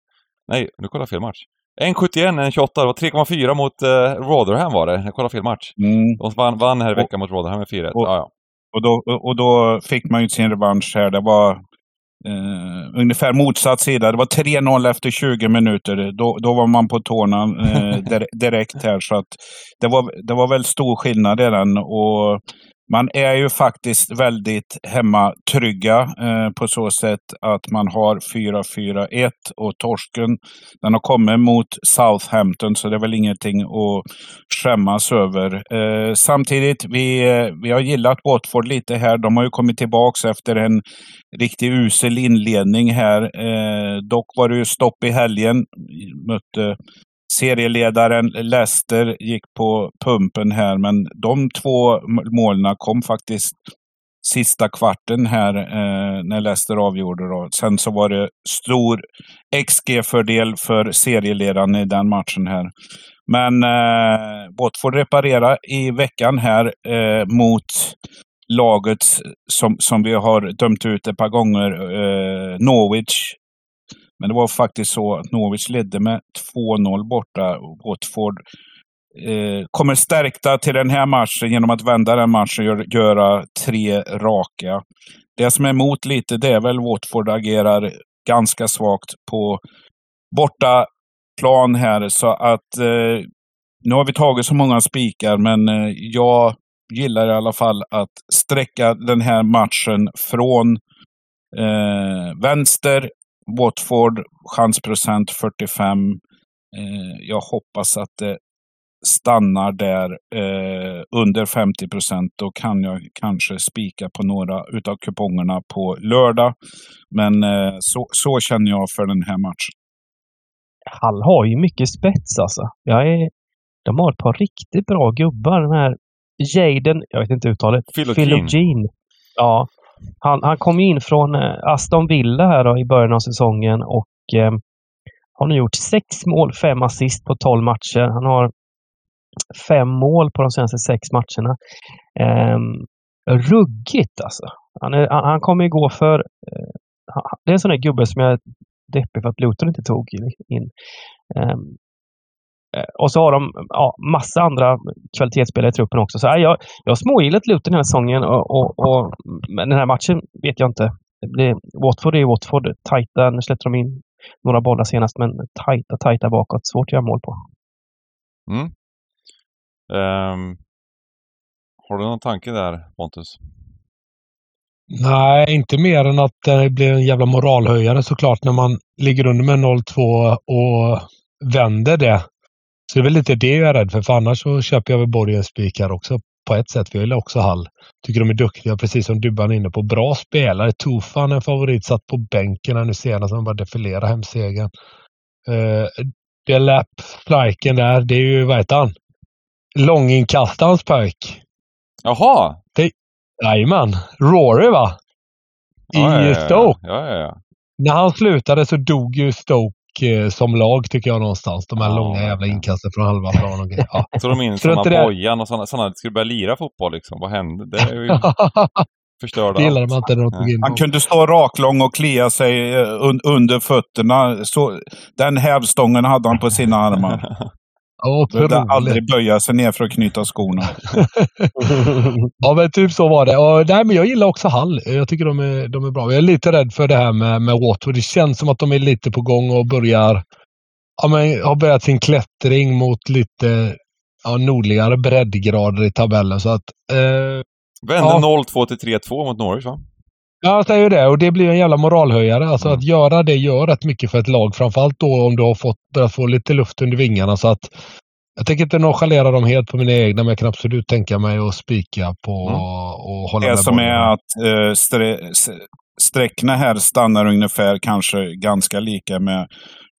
Nej, nu kollar jag fel match. 1,71, 1,28. Det var 3,4 mot uh, Rotherham var det. Jag kollade fel match. mm, De vann, vann här i veckan mot Rotherham med 4-1. och- Ja, ja. och, då, och då fick man ju sin revansch här. Det var eh, ungefär motsatt sida. Det var 3-0 efter 20 minuter. Då, då var man på tårna eh, dir- direkt här. Så att det, var, det var väl stor skillnad den. Och man är ju faktiskt väldigt hemmatrygga eh, på så sätt att man har 4-4-1 och torsken den har kommit mot Southampton så det är väl ingenting att skämmas över. Eh, samtidigt, vi, eh, vi har gillat Watford lite här. De har ju kommit tillbaks efter en riktigt usel inledning här. Eh, dock var det ju stopp i helgen. Mötte serieledaren Leicester, gick på pumpen här, men de två målen kom faktiskt sista kvarten här eh, när Leicester avgjorde. Då. Sen så var det stor XG-fördel för serieledaren i den matchen här. Men eh, Watford reparera i veckan här eh, mot laget som, som vi har dömt ut ett par gånger, eh, Norwich. Men det var faktiskt så att Norwich ledde med 2-0 borta. Watford eh, kommer stärkta till den här matchen genom att vända den matchen och göra tre raka. Det som är emot lite, det är väl Watford agerar ganska svagt på borta plan här. Så att eh, nu har vi tagit så många spikar, men eh, jag gillar i alla fall att sträcka den här matchen från eh, vänster, Watford, chansprocent 45. Eh, jag hoppas att det stannar där eh, under 50 procent. Då kan jag kanske spika på några utav kupongerna på lördag. Men eh, så, så känner jag för den här matchen. Hall har ju mycket spets alltså. Jag är, de har ett par riktigt bra gubbar. Den här Jaden, jag vet inte uttalet. Philogene. Philogene. Ja. Han, han kom in från eh, Aston Villa här då i början av säsongen och eh, har nu gjort sex mål, fem assist på 12 matcher. Han har fem mål på de senaste sex matcherna. Eh, ruggigt alltså. Han, är, han, han kommer ju gå för... Eh, det är en sån där gubbe som jag är deppig för att Luton inte tog in. Eh, och så har de ja, massa andra kvalitetsspelare i truppen också. Så ja, jag, jag har smågillat Luton den här säsongen och, och, och men den här matchen vet jag inte. Det blir, Watford är ju Watford. Tajta, nu släppte de in några bollar senast, men tajta, tajta bakåt. Svårt att göra mål på. Mm. Ehm, har du någon tanke där, Pontus? Nej, inte mer än att det blir en jävla moralhöjare såklart när man ligger under med 0-2 och vänder det. Så det är väl lite det jag är rädd för, för annars så köper jag väl Borgens spikar också på ett sätt. Vi gillar också Hall. Tycker de är duktiga, precis som Dubban är inne på. Bra spelare. Tufan en favorit, satt på bänken här nu senast. Han bara defilera hem segern. Uh, Delap, striken där, det är ju, vad heter han? Långinkastarens pojk. Jaha! Jajamän. Rory va? I Ja, ja, ja. Stoke. När han slutade så dog ju Stoke eh, som lag tycker jag någonstans. De här Ja, långa jävla inkasten från halva plan och grejer. Ja. Så de in Tror sådana inte det- Bojan och sådana, sådana, skulle börja lira fotboll liksom. Vad hände? Det är ju förstörda det gillade man inte när de tog in Han kunde stå raklång och klia sig eh, un under fötterna. Så, den hävstången hade han på sina armar. Behövde otroligt. aldrig böja sig ner för att knyta skorna. Ja, men typ så var det. Och, nej, men jag gillar också Hall. Jag tycker de är, de är bra. Jag är lite rädd för det här med, med Watford. Det känns som att de är lite på gång och börjar ja, men, har börjat sin klättring mot lite ja, nordligare breddgrader i tabellen. Så att, eh, Vände Ja. 0-2 till 3-2 mot Norwich va? Ja, jag säger ju det. Och det blir en jävla moralhöjare. Alltså Mm. att göra det gör rätt mycket för ett lag. Framförallt då om du har fått, börjat få lite luft under vingarna. Så att jag tänker inte nonchalera dem helt på mina egna, men jag kan absolut tänka mig att spika på Mm. och hålla Det med som bollen. är att eh, stre- sträckna här stannar ungefär kanske ganska lika med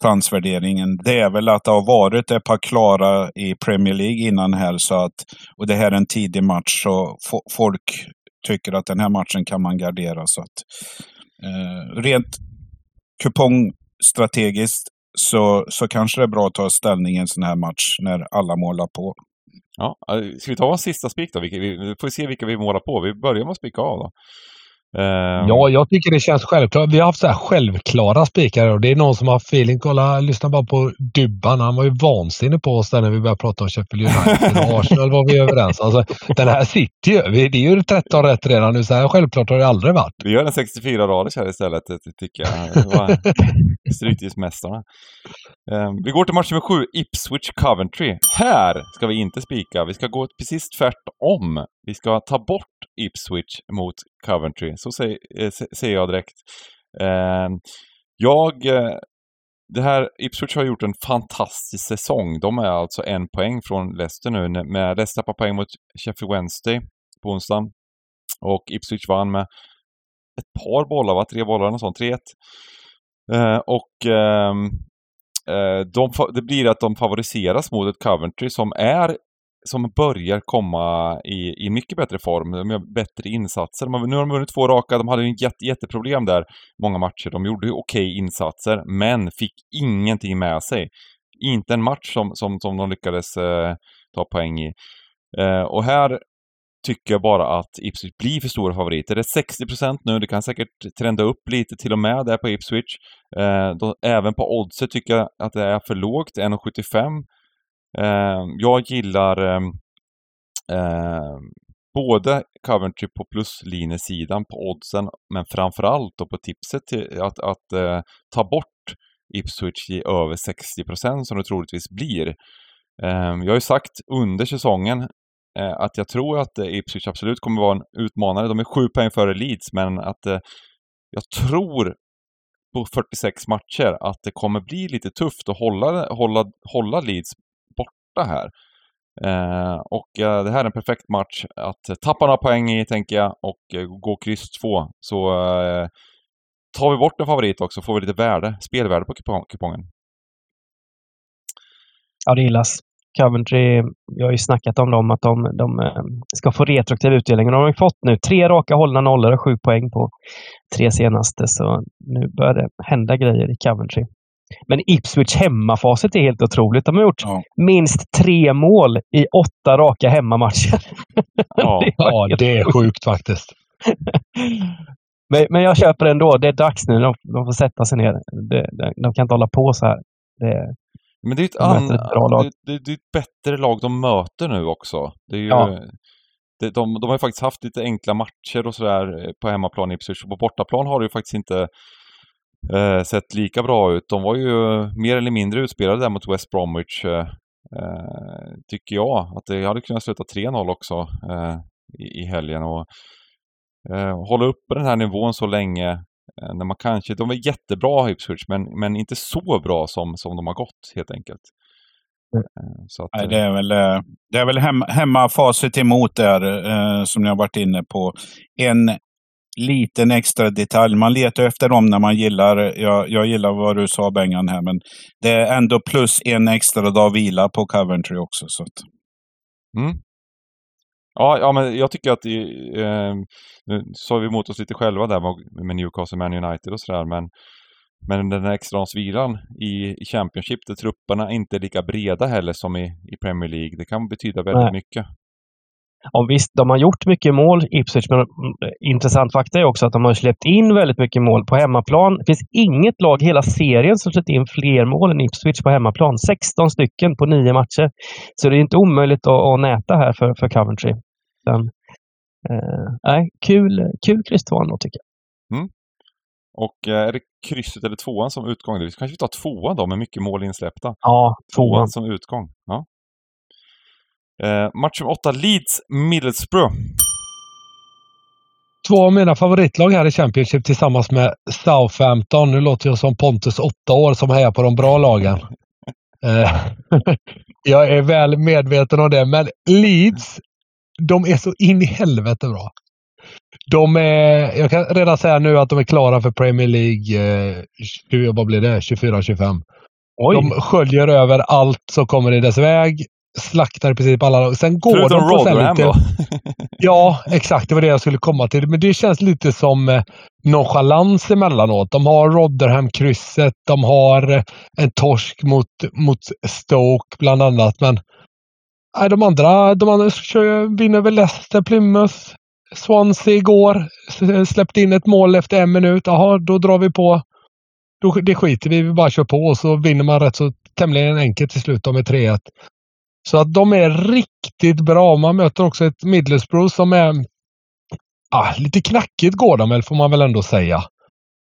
transvärderingen. Det är väl att det har varit ett par klara i Premier League innan här. Så att, och det här är en tidig match så fo- folk tycker att den här matchen kan man gardera. Så att, eh, rent kupongstrategiskt så, så kanske det är bra att ta ställning i en sån här match när alla målar på. Ja, eh, ska vi ta en sista spik då? Vi, vi får se vilka vi målar på. Vi börjar med att spika av då. Ehm, Ja, jag tycker det känns självklart. Vi har haft så här självklara spikar och det är någon som har feeling. Kolla, lyssna bara på Dubban. Han var ju vansinnig på oss där när vi började prata om Sheffield United och Arsenal var vi överens. Alltså, den här sitter ju. Vi- Det är ju 13 rätt redan nu. Så här självklart har det aldrig varit. Vi gör en 64 raders här istället, tycker jag. Stryktipsmästarna. Ehm, vi går till match nummer sju, Ipswich Coventry. Här ska vi inte spika, vi ska gå precis tvärtom. Vi ska ta bort Ipswich mot Coventry, så säger, eh, jag direkt. Ehm, jag... Eh, det här, Ipswich har gjort en fantastisk säsong. De är alltså en poäng från Leicester nu. Med Leicester tappar poäng mot Sheffield Wednesday på onsdagen. Och Ipswich vann med ett par bollar, va? Tre bollar eller sånt. 3-1. Eh, och ehm, eh, de, det blir att de favoriseras mot ett Coventry som är som börjar komma i, i mycket bättre form. De gör bättre insatser. Nu har de vunnit två raka. De hade ju jätte, jätteproblem där många matcher. De gjorde ju okej insatser, men fick ingenting med sig. Inte en match som, som, som de lyckades eh, ta poäng i. Eh, och här tycker jag bara att Ipswich blir för stora favoriter. Det är 60% nu, det kan säkert trenda upp lite till och med där på Ipswich. Eh, då, även på oddset tycker jag att det är för lågt, 1,75. Eh, jag gillar eh, eh, både Coventry på pluslinesidan på oddsen, men framförallt då på tipset till att, att eh, ta bort Ipswich i över 60% som det troligtvis blir. Eh, jag har ju sagt under säsongen eh, att jag tror att eh, Ipswich absolut kommer vara en utmanare. De är sju poäng före Leeds, men att eh, jag tror på 46 matcher att det kommer bli lite tufft att hålla, hålla, hålla Leeds borta här. Eh, och eh, det här är en perfekt match att tappa några poäng i, tänker jag, och eh, gå kryss 2. Så eh, tar vi bort en favorit också får vi lite värde, spelvärde på kupong, kupongen. Ja, det gillas. Coventry, vi har ju snackat om dem, att de, de eh, ska få retroaktiv utdelning. Och de har ju fått nu tre raka hållna nollor och sju poäng på tre senaste. Så nu börjar det hända grejer i Coventry. Men Ipswich hemmafacit är helt otroligt. De har gjort Ja. minst tre mål i åtta raka hemmamatcher. Ja. Det Ja, det är sjukt faktiskt. men, men jag köper ändå. Det är dags nu. De, de får sätta sig ner. Det, de, de kan inte hålla på så här. Det, Men det är ju ett, De an... ett bra lag. det, det, det är ett bättre lag de möter nu också. Det är ju... Ja. det, de, de har ju faktiskt haft lite enkla matcher och sådär på hemmaplan i Ipswich. På bortaplan har det ju faktiskt inte eh, sett lika bra ut. De var ju mer eller mindre utspelade där mot West Bromwich. Eh, eh, tycker jag. Att det hade kunnat sluta 3-0 också eh, i, i helgen. Och eh, hålla uppe den här nivån så länge när man kanske, de är jättebra Ipswich men, men inte så bra som, som de har gått helt enkelt. Mm. Så att, Nej, det är väl, det är väl hem, hemmafacit emot där, eh, som ni har varit inne på. En liten extra detalj. Man letar efter dem när man gillar, jag, jag gillar vad du sa Bengan här, men det är ändå plus en extra dag vila på Coventry också. Så att, Mm. Ja, ja, men jag tycker att eh, nu sa vi emot oss lite själva där med- Newcastle Man United och sådär, men men den här extradagsvilan i, i Championship där trupperna inte är lika breda heller som i, i Premier League, det kan betyda väldigt Nej. mycket. Ja, visst, de har gjort mycket mål, Ipswich, men mm, intressant fakta är också att de har släppt in väldigt mycket mål på hemmaplan. Det finns inget lag i hela serien som släppt in fler mål än Ipswich på hemmaplan. 16 stycken på nio matcher. Så det är inte omöjligt att, att näta här för, för Coventry. Sen, eh, nej, kul, kul kryss tvåan då tycker jag. Och eh, är det krysset eller tvåan som utgång? Vi kanske tar tvåan då med mycket mål insläppta. Ja, tvåan. Tvåan som utgång. Ja. Eh, match nummer åtta, Leeds Middlesbrough. Två av mina favoritlag här i Championship tillsammans med Southampton. Nu låter jag som Pontus åtta år som hejar på de bra lagen. Eh, jag är väl medveten om det, men Leeds, de är så in i helvete bra. De är, jag kan redan säga nu att de är klara för Premier League, eh, 20, vad blir det, 24-25. Oj! De sköljer över allt som kommer i dess väg. Slaktar i princip alla. Sen går Förutom de på sen lite... Ja, exakt. Det var det jag skulle komma till. Men det känns lite som eh, nonchalans emellanåt. De har Rotherham-krysset. De har eh, en torsk mot, mot Stoke bland annat. Men nej, de andra, de andra kör, vinner väl Leicester, Plymouth, Swansea igår. Släppte in ett mål efter en minut. Jaha, då drar vi på. Då, det skiter vi Vi bara kör på och så vinner man rätt så tämligen enkelt till slut med 3-1. Så att de är riktigt bra. Man möter också ett Middlesbrough som är ah, lite knackigt går de väl får man väl ändå säga.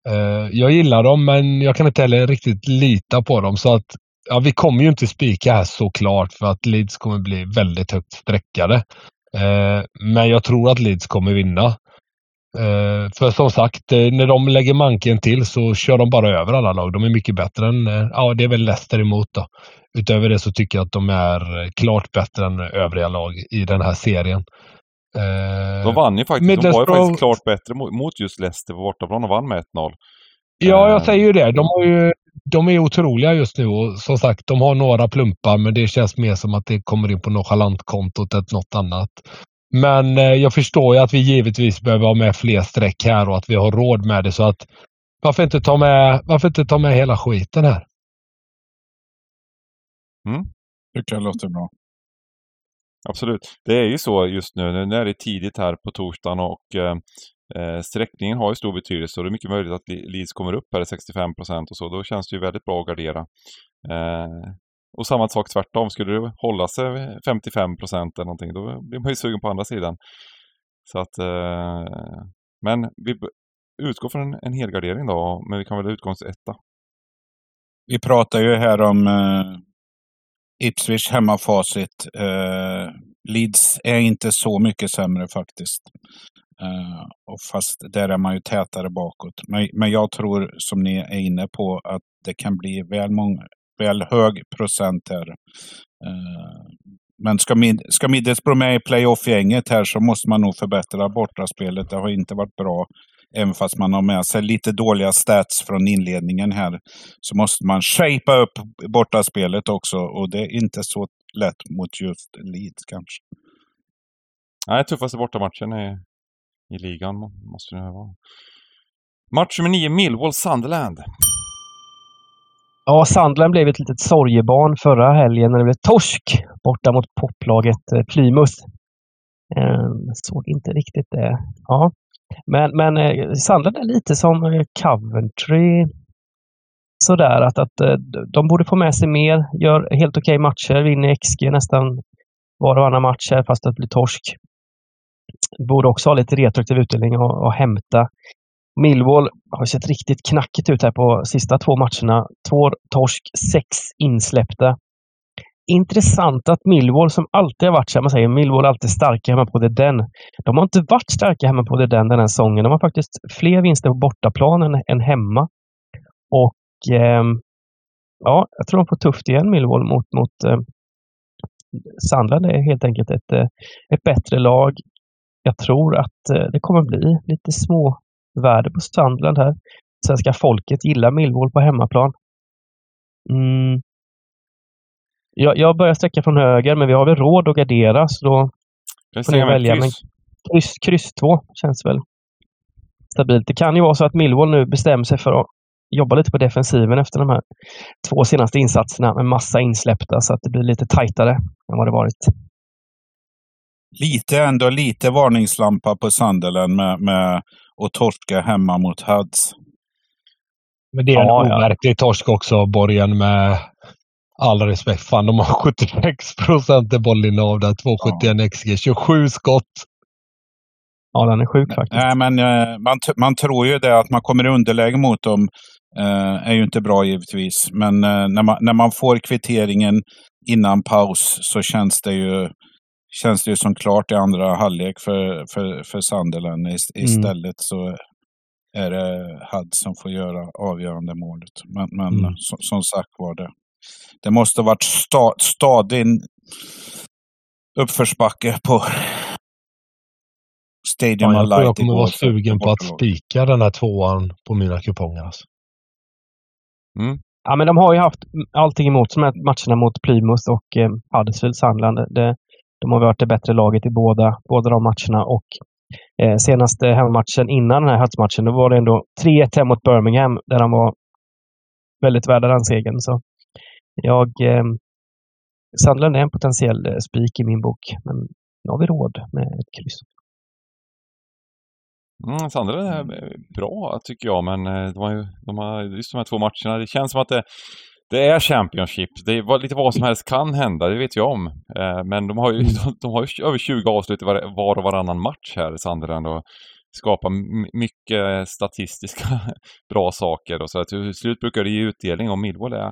Eh, jag gillar dem men jag kan inte heller riktigt lita på dem så att ja, vi kommer ju inte spika här såklart för att Leeds kommer bli väldigt högt sträckade. Eh, men jag tror att Leeds kommer vinna. Eh, för som sagt, eh, när de lägger manken till så kör de bara över alla lag. De är mycket bättre än, eh, ja det är väl Leicester emot då. Utöver det så tycker jag att de är klart bättre än övriga lag i den här serien. De vann ju faktiskt. De var ju Middlesbrough- faktiskt klart bättre mot, just Leicester på bortaplan och vann med 1-0. Ja, jag säger ju det. De, har ju, de är otroliga just nu och som sagt, de har några plumpar men det känns mer som att det kommer in på nonchalantkontot än något annat. Men eh, jag förstår ju att vi givetvis behöver ha med fler streck här och att vi har råd med det så att varför inte ta med, varför inte ta med hela skiten här? Mm, tycker jag låter bra. Absolut. Det är ju så just nu. Nu är det tidigt här på torsdagen och eh, eh, sträckningen har ju stor betydelse och det är mycket möjligt att Leeds kommer upp här i 65 procent och så. Då känns det ju väldigt bra att gardera. Eh, och samma sak tvärtom. Skulle det hålla sig 55 procent eller någonting, då blir man ju sugen på andra sidan. Så att, eh, men vi utgår från en, en helgardering då, men vi kan väl utgå etta. Vi pratar ju här om eh, Ipswich hemmafacit. Eh, Leeds är inte så mycket sämre faktiskt. Eh, och fast där är man ju tätare bakåt. Men, men jag tror, som ni är inne på, att det kan bli väl, många, väl hög procent här. Eh, men ska, Mid, ska Middlesbrough med i playoff-gänget här så måste man nog förbättra bortaspelet. Det har inte varit bra. Även fast man har med sig lite dåliga stats från inledningen här så måste man shapea upp bortaspelet också och det är inte så lätt mot just Leeds kanske. Nej, tuffaste bortamatchen i, i ligan måste det vara. Match nummer 9, Millwall-Sunderland. Ja, Sandland blev ett litet sorgebarn förra helgen när det blev torsk borta mot poplaget eh, Plymouth. Ehm, såg inte riktigt det. Ja. Men, men eh, Sandland är lite som eh, Coventry. Sådär att, att de borde få med sig mer, gör helt okej matcher, vinner XG nästan var och varannan match här fast att det blir torsk. Borde också ha lite retroaktiv utdelning och, och hämta. Millwall har sett riktigt knackigt ut här på sista två matcherna. Två torsk, sex insläppta. Intressant att Millwall, som alltid har varit så man säger Millwall är alltid starka hemma på det Den. De har inte varit starka hemma på det Den den här säsongen. De har faktiskt fler vinster på bortaplan än, hemma. Och eh, ja, jag tror de får tufft igen Millwall mot, mot eh, Sandland är helt enkelt ett, eh, ett bättre lag. Jag tror att eh, det kommer bli lite små värde på Sandland här. Svenska folket gillar Millwall på hemmaplan. Mm. Jag, jag börjar sträcka från höger, men vi har väl råd att gardera, så då Får ni välja, kryss. kryss, kryss 2 känns väl stabilt. Det kan ju vara så att Millwall nu bestämmer sig för att jobba lite på defensiven efter de här två senaste insatserna med massa insläppta så att det blir lite tajtare än vad det varit. Lite ändå lite varningslampa på Sunderland med, med att torska hemma mot Huds. Men det är en Ja, ja. overklig torsk också, Borgen, med all respekt. Fan, de har 76 procent i bollinnehav där. 2,71 XG. 27 skott. Ja, den är sjuk faktiskt. Nej, men eh, man, man tror ju det att man kommer i underläge mot dem eh, är ju inte bra givetvis. Men eh, när, man, när man får kvitteringen innan paus så känns det ju, känns det ju som klart i andra halvlek för, för, för Sunderland. Ist- Mm. Istället så är det Hud som får göra avgörande målet. Men, men Mm. som, som sagt var det. Det måste ha varit sta, stadig uppförsbacke på Stadium Ja, jag tror Light jag kommer igår vara sugen på att spika den här tvåan på mina kuponger. Alltså. Mm. Ja, men de har ju haft allting emot sig med matcherna mot Plymouth och eh, Huddersfield Sunderland. Det, de har varit det bättre laget i båda, båda de matcherna och eh, senaste hemmamatchen innan den här Huts-matchen, då var det ändå 3-1 hem mot Birmingham där de var väldigt värda den segern. Så jag... Eh, Sunderland är en potentiell eh, spik i min bok, men nu har vi råd med ett kryss. Mm, Sandra är bra tycker jag, men eh, de har ju, de har, just de här två matcherna, det känns som att det, det är Championship. Det är lite vad som helst kan hända, det vet jag om. Eh, men de har ju, de, de har ju över 20 avslut var, var och varannan match här, Sunderland, och skapar mycket statistiska bra saker. Och så att till slut brukar det ge utdelning och Millwall är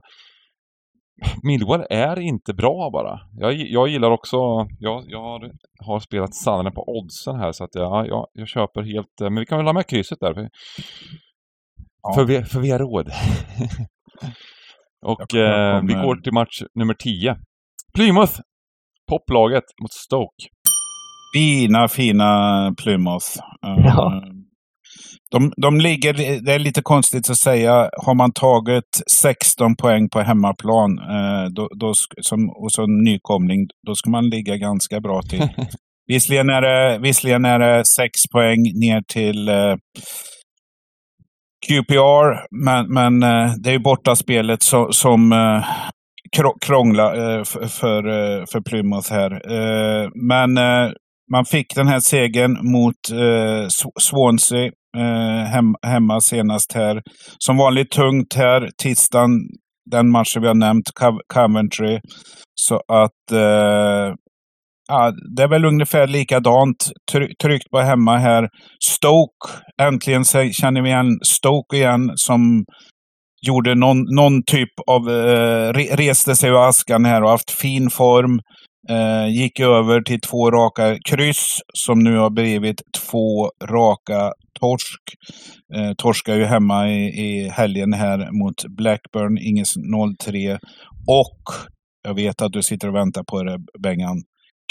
Millwall är inte bra bara. Jag, jag gillar också, jag, jag har, har spelat Sunderland på oddsen här så att jag, jag, jag köper helt, men vi kan väl ha med krysset där. För, ja. för, vi, för vi har råd. Och eh, vi går till match nummer 10. Plymouth! Poplaget mot Stoke. Fina, fina Plymouth. Ja. Uh, de, de ligger, det är lite konstigt att säga, har man tagit 16 poäng på hemmaplan eh, då, då, som, och så nykomling, då ska man ligga ganska bra till. visserligen, är det, visserligen är det 6 poäng ner till eh, QPR, men, men eh, det är ju bortaspelet som, eh, som krånglar eh, för, för, för Plymouth här. Men man fick den här segern mot Swansea hemma senast här. Som vanligt tungt här. Tisdagen, den matchen vi har nämnt, Coventry. Så att ja, det är väl ungefär likadant. tryckt på hemma här. Stoke, äntligen känner vi igen Stoke igen som gjorde någon, någon typ av, eh, reste sig ur askan här och haft fin form. Eh, gick över till två raka kryss som nu har blivit två raka torsk. Eh, torskar ju hemma i, i helgen här mot Blackburn, Inges 0-3. Och jag vet att du sitter och väntar på det Bengan.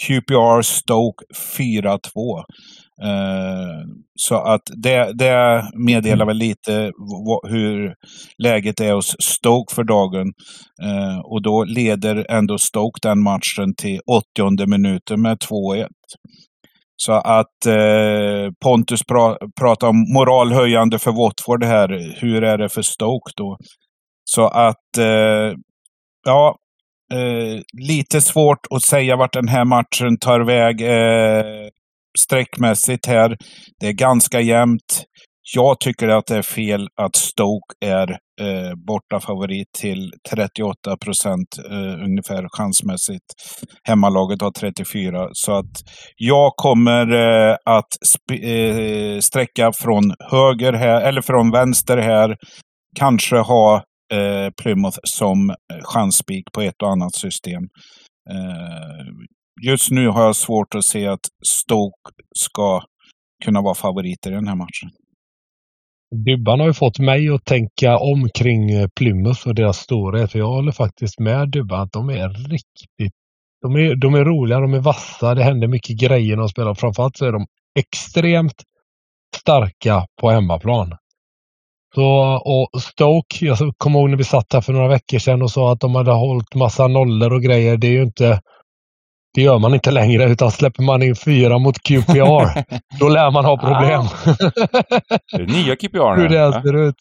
QPR Stoke 4-2. Eh, så att det, det meddelar väl lite hur läget är hos Stoke för dagen. Eh, och då leder ändå Stoke den matchen till 80 minuten med 2-1. Så att eh, Pontus pra, pratar om moralhöjande för Watford här. Hur är det för Stoke då? Så att, eh, ja, eh, lite svårt att säga vart den här matchen tar väg eh, sträckmässigt här. Det är ganska jämnt. Jag tycker att det är fel att Stoke är eh, borta favorit till 38 procent eh, ungefär chansmässigt. Hemmalaget har 34. Så att jag kommer eh, att eh, sträcka från höger här, eller från vänster här. Kanske ha eh, Plymouth som eh, chansspik på ett och annat system. Eh, just nu har jag svårt att se att Stoke ska kunna vara favoriter i den här matchen. Dybban har ju fått mig att tänka om kring eh, Plymouth och deras storhet. För jag håller faktiskt med Dybban att de är riktigt... De är, de är roliga, de är vassa, det händer mycket grejer när de spelar. Framförallt så är de extremt starka på hemmaplan. Så, och Stoke, jag kommer ihåg när vi satt här för några veckor sedan och sa att de hade hållit massa nollor och grejer. Det är ju inte det gör man inte längre utan släpper man in fyra mot QPR, då lär man ha problem. det är nya QPR nu. Hur det ser ut.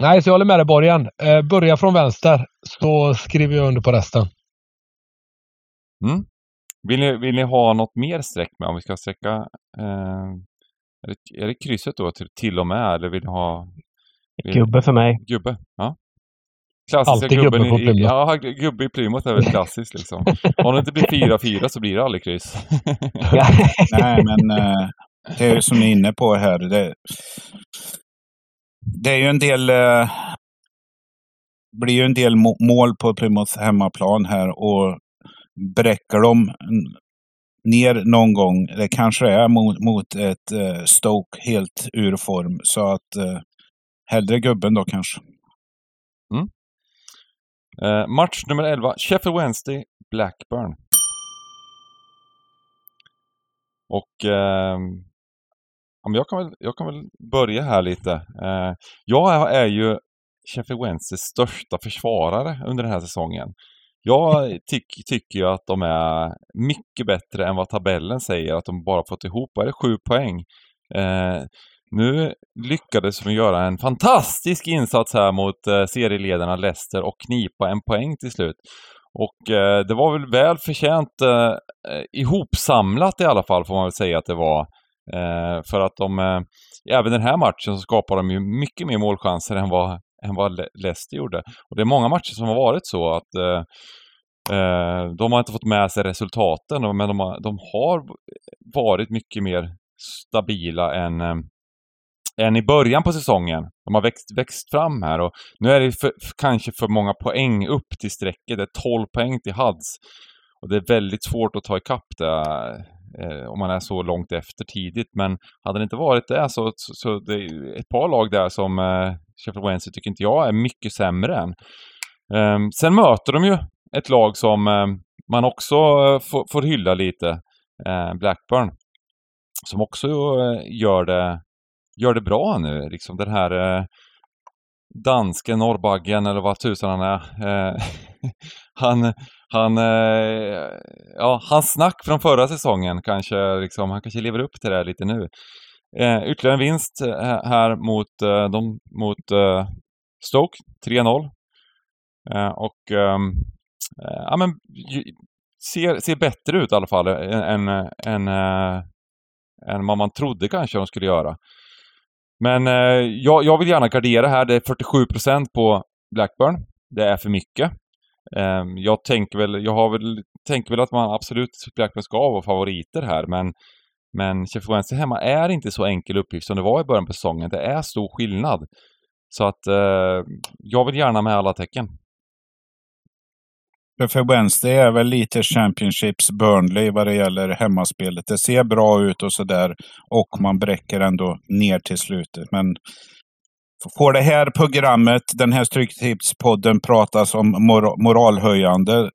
Nej, så jag håller med dig Borgen. Eh, börja från vänster så skriver jag under på resten. Mm. Vill, ni, vill ni ha något mer streck med? Om vi ska sträcka... Eh, är, det, är det krysset då till, till och med? Eller vill ni ha... Vill, gubbe för mig. Gubbe, ja. Klassiska Alltid gubben gubbe på Plymouth. Ja, gubbe i Plymouth är väl klassiskt liksom. Om det inte blir 4-4 så blir det aldrig kryss. Nej, men äh, det är ju som ni är inne på här. Det, det är ju en del... Äh, blir ju en del mål på Plymouth hemmaplan här och bräcker de ner någon gång, det kanske är mot, mot ett eh, Stoke helt ur form. Så att eh, hellre gubben då kanske. Mm. Eh, match nummer 11, Sheffield Wednesday, Blackburn. Och eh, jag, kan väl, jag kan väl börja här lite. Eh, jag är ju Sheffield Wednesdays största försvarare under den här säsongen. Jag tyck, tycker ju att de är mycket bättre än vad tabellen säger att de bara fått ihop, vad är det, sju poäng. Eh, nu lyckades de göra en fantastisk insats här mot eh, serieledarna Leicester och knipa en poäng till slut. Och eh, det var väl väl förtjänt eh, eh ihopsamlat i alla fall får man väl säga att det var. Eh, för att de, eh, även den här matchen så skapar de ju mycket mer målchanser än vad, än vad Leicester gjorde. Och det är många matcher som har varit så att eh, eh de har inte fått med sig resultaten men de har, de har varit mycket mer stabila än, eh, än i början på säsongen. De har växt, växt fram här och nu är det för, kanske för många poäng upp till strecket. Det är 12 poäng till Hads. Och det är väldigt svårt att ta ikapp det eh, eh, om man är så långt efter tidigt. Men hade det inte varit det så, så, så det är ett par lag där som eh, Sheffield Wednesday tycker inte jag är mycket sämre än. Eh, sen möter de ju ett lag som eh, man också eh, får, får hylla lite. Eh, Blackburn. Som också eh, gör det gör det bra nu. Liksom den här eh, danske norrbaggen eller vad tusan han är. Eh, han, han, eh, ja, hans snack från förra säsongen kanske, liksom, han kanske lever upp till det lite nu. Eh, ytterligare en vinst eh, här mot, eh, de, mot eh, Stoke, 3-0. Eh, och ehm, eh, ja men ser, ser bättre ut i alla fall än, än, eh, än, än vad man trodde kanske de skulle göra. Men eh, jag, jag, vill gärna gardera här. Det är 47 procent på Blackburn. Det är för mycket. Eh, jag tänker väl, jag har väl, tänker väl att man absolut, Blackburn ska vara favoriter här, men men Sheffield Wednesday hemma är inte så enkel uppgift som det var i början på säsongen. Det är stor skillnad. Så att eh, jag vill gärna med alla tecken. För Wednesday är väl lite Championships Burnley vad det gäller hemmaspelet. Det ser bra ut och sådär och man bräcker ändå ner till slutet. Men får det här programmet, den här Stryktipspodden pratas om mor moralhöjande,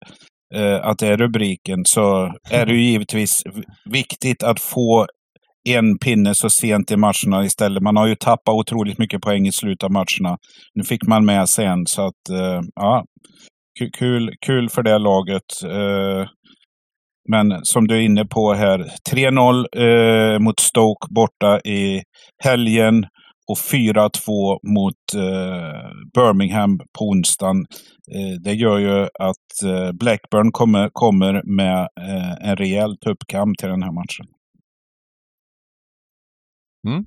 eh, att det är rubriken, så är det ju givetvis viktigt att få en pinne så sent i matcherna istället. Man har ju tappat otroligt mycket poäng i slutet av matcherna. Nu fick man med sig en, så att eh, ja, kul, kul för det laget. Eh, men som du är inne på här, 3-0 eh, mot Stoke borta i helgen och 4-2 mot eh, Birmingham på onsdagen. det gör ju att Blackburn kommer, kommer med en rejäl tuppkamp till den här matchen. Mm.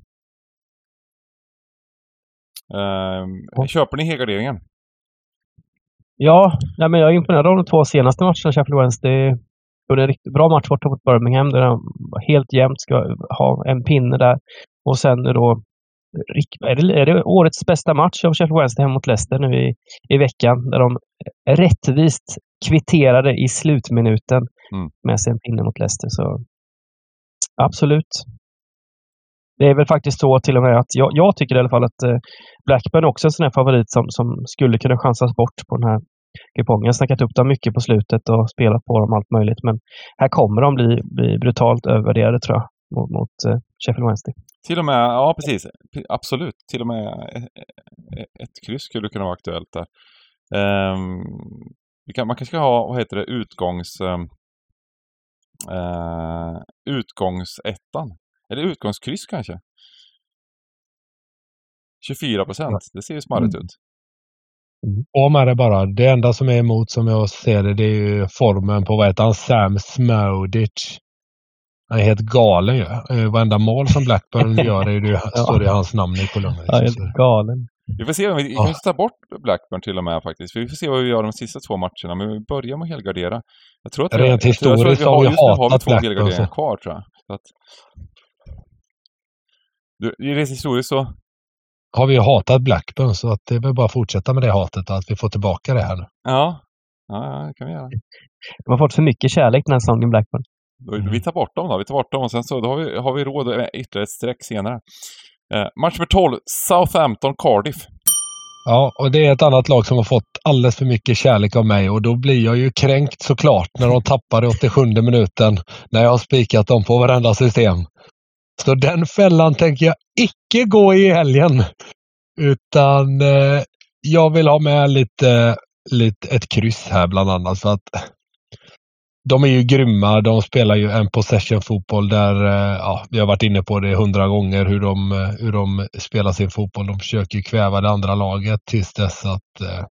Uh, köper ni helgarderingen? Ja, nej, men jag är imponerad av de två senaste matcherna Sheffield Wednesday. Det en riktigt bra match borta mot Birmingham där de helt jämnt ska ha en pinne där. Och sen då är det, är det årets bästa match av Sheffield Wednesday hemma mot Leicester nu i, i veckan där de rättvist kvitterade i slutminuten mm. med sig en pinne mot Leicester. Så absolut. Det är väl faktiskt så till och med att jag, jag tycker i alla fall att eh, Blackburn är också en sån här favorit som, som skulle kunna chansas bort på den här kupongen. Jag har snackat upp dem mycket på slutet och spelat på dem allt möjligt. Men här kommer de bli, bli brutalt övervärderade tror jag mot, mot Sheffield Wednesday. Till och med, ja precis, absolut. Till och med eh, eh, ett kryss skulle kunna vara aktuellt där. Um, kan, man kanske ska ha, vad heter det, utgångs... Um, uh, utgångsettan. Eller utgångskryss kanske? 24 procent, det ser ju smarrigt mm. ut. På med det bara. Det enda som är emot som jag ser det, det är ju formen på vad heter han? Sam Smodic. Han är helt galen ju. Ja. Varenda mål som Blackburn gör är det, ja. står det hans namn i kolumnen. Ja, helt galen. Vi får se, vi kan ta bort Blackburn till och med faktiskt. Vi får se vad vi gör de sista två matcherna, men vi börjar med att helgardera. Jag tror att Rent vi, historiskt jag tror att vi har, har vi två helgarderingar kvar tror jag. Så att, du, rent historiskt så... Har vi hatat Blackburn så att det är väl bara att fortsätta med det hatet och att vi får tillbaka det här nu. Ja, ja det kan vi göra. De har fått för mycket kärlek den här säsongen, Blackburn. Vi tar bort dem då. Vi tar bort dem och sen så då har vi, har vi råd med ytterligare ett streck senare. Eh, match nummer 12, Southampton-Cardiff. Ja, och det är ett annat lag som har fått alldeles för mycket kärlek av mig och då blir jag ju kränkt såklart när de tappar i 87 minuten när jag har spikat dem på varenda system. Så den fällan tänker jag icke gå i helgen. Utan eh, jag vill ha med lite, lite ett kryss här bland annat. För att de är ju grymma. De spelar ju en possession-fotboll där, eh, ja, vi har varit inne på det hundra gånger hur de, eh, hur de spelar sin fotboll. De försöker kväva det andra laget tills dess att eh,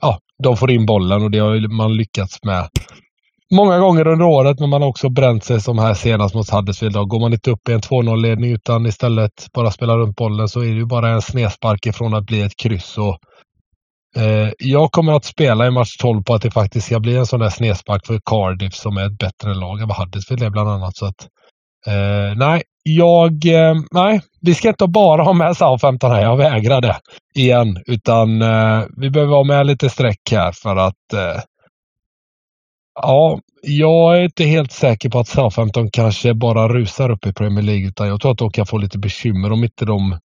ja, de får in bollen och det har man lyckats med många gånger under året, men man har också bränt sig som här senast mot Huddersfield. Går man inte upp i en 2-0-ledning utan istället bara spelar runt bollen så är det ju bara en snedspark ifrån att bli ett kryss. Och, eh, jag kommer att spela i match 12 på att det faktiskt ska bli en sån där snedspark för Cardiff som är ett bättre lag än vad Huddersfield är bland annat. Så att, eh, nej, jag, eh, nej, vi ska inte bara ha med Southampton här. Jag vägrar det igen. Utan eh, vi behöver ha med lite streck här för att eh, Ja, jag är inte helt säker på att Southampton kanske bara rusar upp i Premier League. Utan jag tror att de kan få lite bekymmer om inte de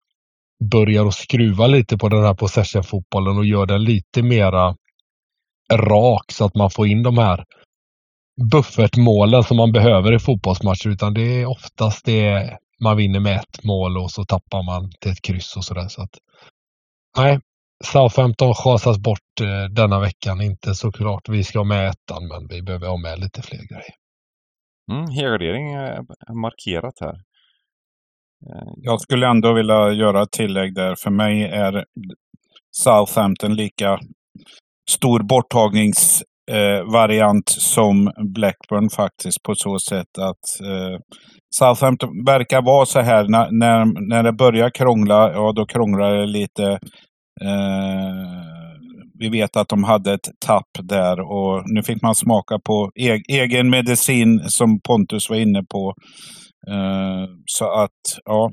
börjar att skruva lite på den här possession-fotbollen och gör den lite mera rak så att man får in de här buffertmålen som man behöver i fotbollsmatcher. Utan det är oftast det man vinner med ett mål och så tappar man till ett kryss och sådär. Så att, nej, Southampton chasas bort eh, denna veckan. Inte såklart vi ska ha med ettan, men vi behöver ha med lite fler grejer. Mm, helgardering är markerat här. Eh, Jag skulle ändå vilja göra ett tillägg där. För mig är Southampton lika stor borttagningsvariant eh, som Blackburn faktiskt på så sätt att eh, Southampton verkar vara så här när, när, när det börjar krångla, ja då krånglar det lite. Eh, vi vet att de hade ett tapp där och nu fick man smaka på e-, egen medicin som Pontus var inne på. Eh, så att, ja.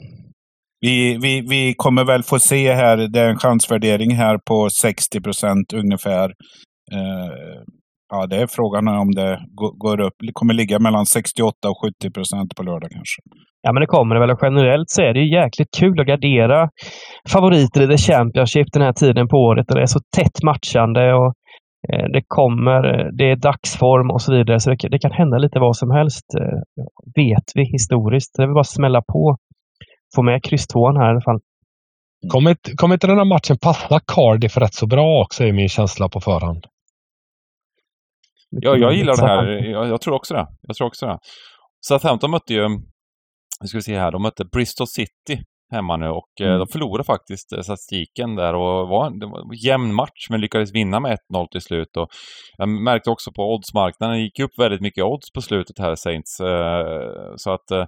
Vi, vi, vi kommer väl få se här, det är en chansvärdering här på 60 procent ungefär. Eh, Ja, det är frågan om det går upp. Det kommer ligga mellan 68 och 70 procent på lördag kanske. Ja, men det kommer det väl. Generellt så är det ju jäkligt kul att gardera favoriter i The Championship den här tiden på året. Och det är så tätt matchande och eh, det kommer, det är dagsform och så vidare. Så det, kan hända lite vad som helst. Eh, vet vi historiskt. Det är väl bara att smälla på. Få med kryss här i alla fall. Kommer kommer inte den här matchen passa Cardiff rätt så bra också, är min känsla på förhand. Ja, jag gillar det här. Jag, jag, tror också det. Jag tror också det. Southampton mötte ju, nu ska vi se här, de mötte Bristol City hemma nu och eh, mm. de förlorade faktiskt eh, statistiken där och var en, det var en jämn match men lyckades vinna med 1-0 till slut. Och jag märkte också på oddsmarknaden, det gick upp väldigt mycket odds på slutet här Saints. Eh, så att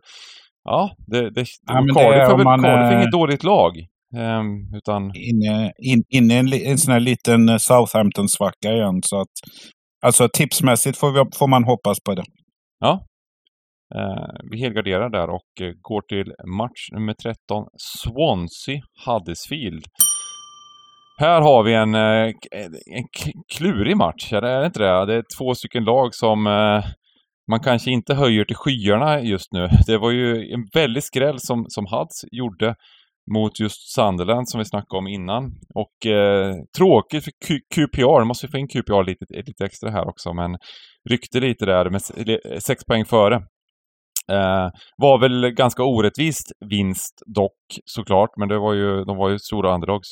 ja, det, det, ja, Cardiff, det Cardiff är inget dåligt lag. Um, utan... Inne in, in, in, en, en sån här liten Southampton-svacka igen. Så att Alltså tipsmässigt får, vi, får man hoppas på det. Ja. Eh, vi helgarderar där och eh, går till match nummer 13. Swansea Huddersfield. Här har vi en, eh, eh, en klurig match, är det inte det? Det är två stycken lag som man kanske inte höjer till skyarna just nu. Det var ju en väldig skräll som, som Hads gjorde mot just Sunderland som vi snackade om innan. Och eh, tråkigt för Q QPR, måste vi få in QPR lite, lite extra här också, men ryckte lite där med sex poäng före. Eh, var väl ganska orättvist vinst dock såklart, men det var ju, de var ju stora underdogs.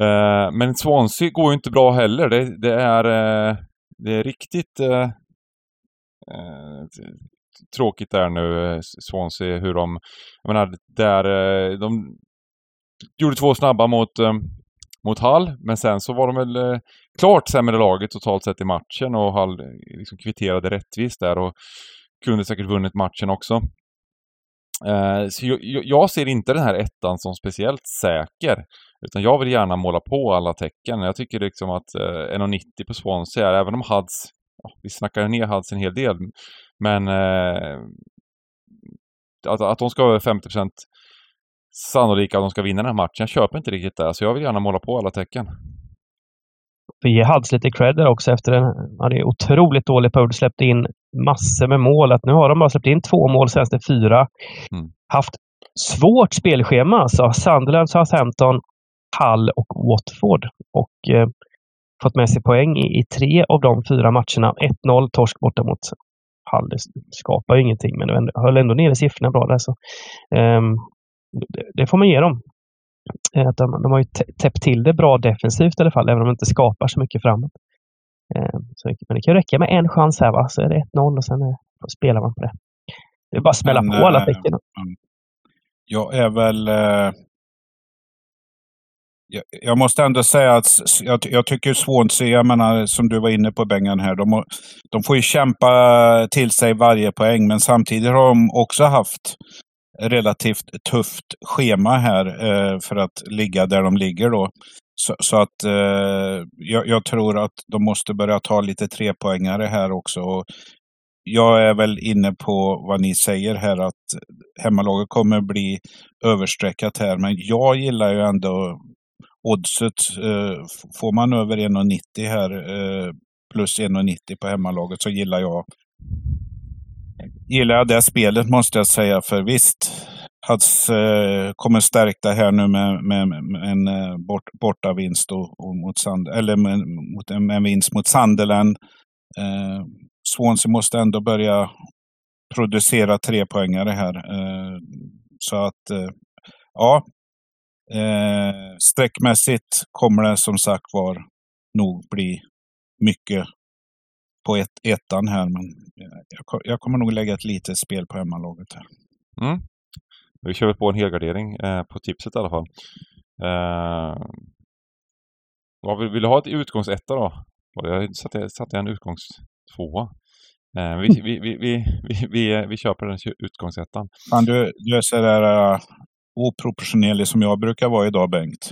Eh, men Swansea går ju inte bra heller. Det, det är, eh, det är riktigt eh, eh tråkigt där nu, eh, Swansea, hur de... Jag menar, där eh, de gjorde två snabba mot, eh, mot Hall, men sen så var de väl klart sämre laget totalt sett i matchen och Hall liksom kvitterade rättvist där och kunde säkert vunnit matchen också. Så jag, ser inte den här ettan som speciellt säker. Utan jag vill gärna måla på alla tecken. Jag tycker liksom att 1,90 på Swansea, även om Hads, vi snackar ner Hads en hel del, men eh, att, att de ska vara 50% sannolika att de ska vinna den här matchen. Jag köper inte riktigt det, så jag vill gärna måla på alla tecken. Vi ger Hads lite cred där också efter den. Han är otroligt dålig period. Släppte in massor med mål. Att nu har de bara släppt in två mål senaste fyra. Mm. Haft svårt spelschema alltså. Sunderland, Southampton, Hull och Watford. Och eh, fått med sig poäng i, i, tre av de fyra matcherna. 1-0 torsk borta mot Hall skapar ju ingenting, men höll ändå nere siffrorna bra där. Så, um, det, det, får man ge dem. Eh, Att de, de har ju tä- täppt till det bra defensivt i alla fall, även om de inte skapar så mycket framåt. Eh, Så, men det kan ju räcka med en chans här, va? så är det 1-0 och sen eh, spelar man på det. Det är bara att smälla Men, på alla eh, tecken. Jag är väl... Jag, måste ändå säga att jag, jag tycker Swansea, jag menar som du var inne på Bengan här, de, de får ju kämpa till sig varje poäng, men samtidigt har de också haft relativt tufft schema här eh, för att ligga där de ligger då. Så, så att eh, jag, jag tror att de måste börja ta lite trepoängare här också. Och jag är väl inne på vad ni säger här att hemmalaget kommer bli överstreckat här. Men jag gillar ju ändå oddset. Eh, får man över 1,90 här eh, plus 1,90 på hemmalaget så gillar jag gillar jag det spelet måste jag säga. För visst, Hads eh, kommer stärkta här nu med, med, med en eh, bort, bortavinst och, och mot Sand, eller med, mot en, en vinst mot Sunderland. Eh, Swansea måste ändå börja producera trepoängare här. Eh, så att, eh, ja. Eh, streckmässigt kommer det som sagt var nog bli mycket på ett, ettan här. Men jag, jag kommer nog lägga ett litet spel på hemmalaget här. Mm. Vi kör väl på en helgardering eh, på tipset i alla fall. Eh, vad vill, vill du ha ett utgångsetta då? Jag satte, satte en utgångstvåa. Eh, vi, vi, vi, vi, vi, vi, vi köper den utgångsettan. Fan, du, du är sådär uh, oproportionerlig som jag brukar vara idag Bengt.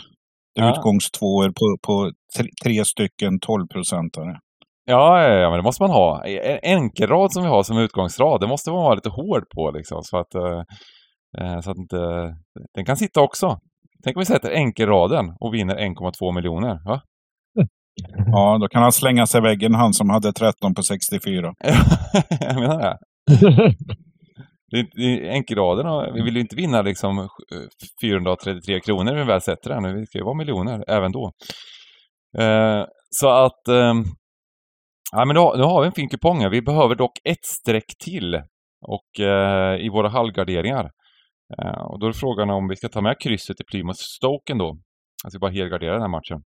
Ja. Utgångstvåor på, på tre, tre stycken 12-procentare. Ja, ja, ja, men det måste man ha. En enkelrad som vi har som utgångsrad, det måste man vara lite hård på liksom. Så att, eh, eh, så att inte... Den kan sitta också. Tänk om vi sätter enkelraden och vinner 1,2 miljoner. Va? Ja, då kan han slänga sig i väggen, han som hade 13 på 64. jag menar det. Det är, det är enkelraden vi vill ju inte vinna liksom eh, 433 kronor när vi väl sätter den. Det ska ju vara miljoner även då. Eh, så att... Eh, ja, men då, nu har vi en fin kupong här. Vi behöver dock ett streck till och, eh, i våra halvgarderingar. Eh, och då är frågan om vi ska ta med krysset i Plymouth Stoke ändå. Alltså bara helgardera den här matchen.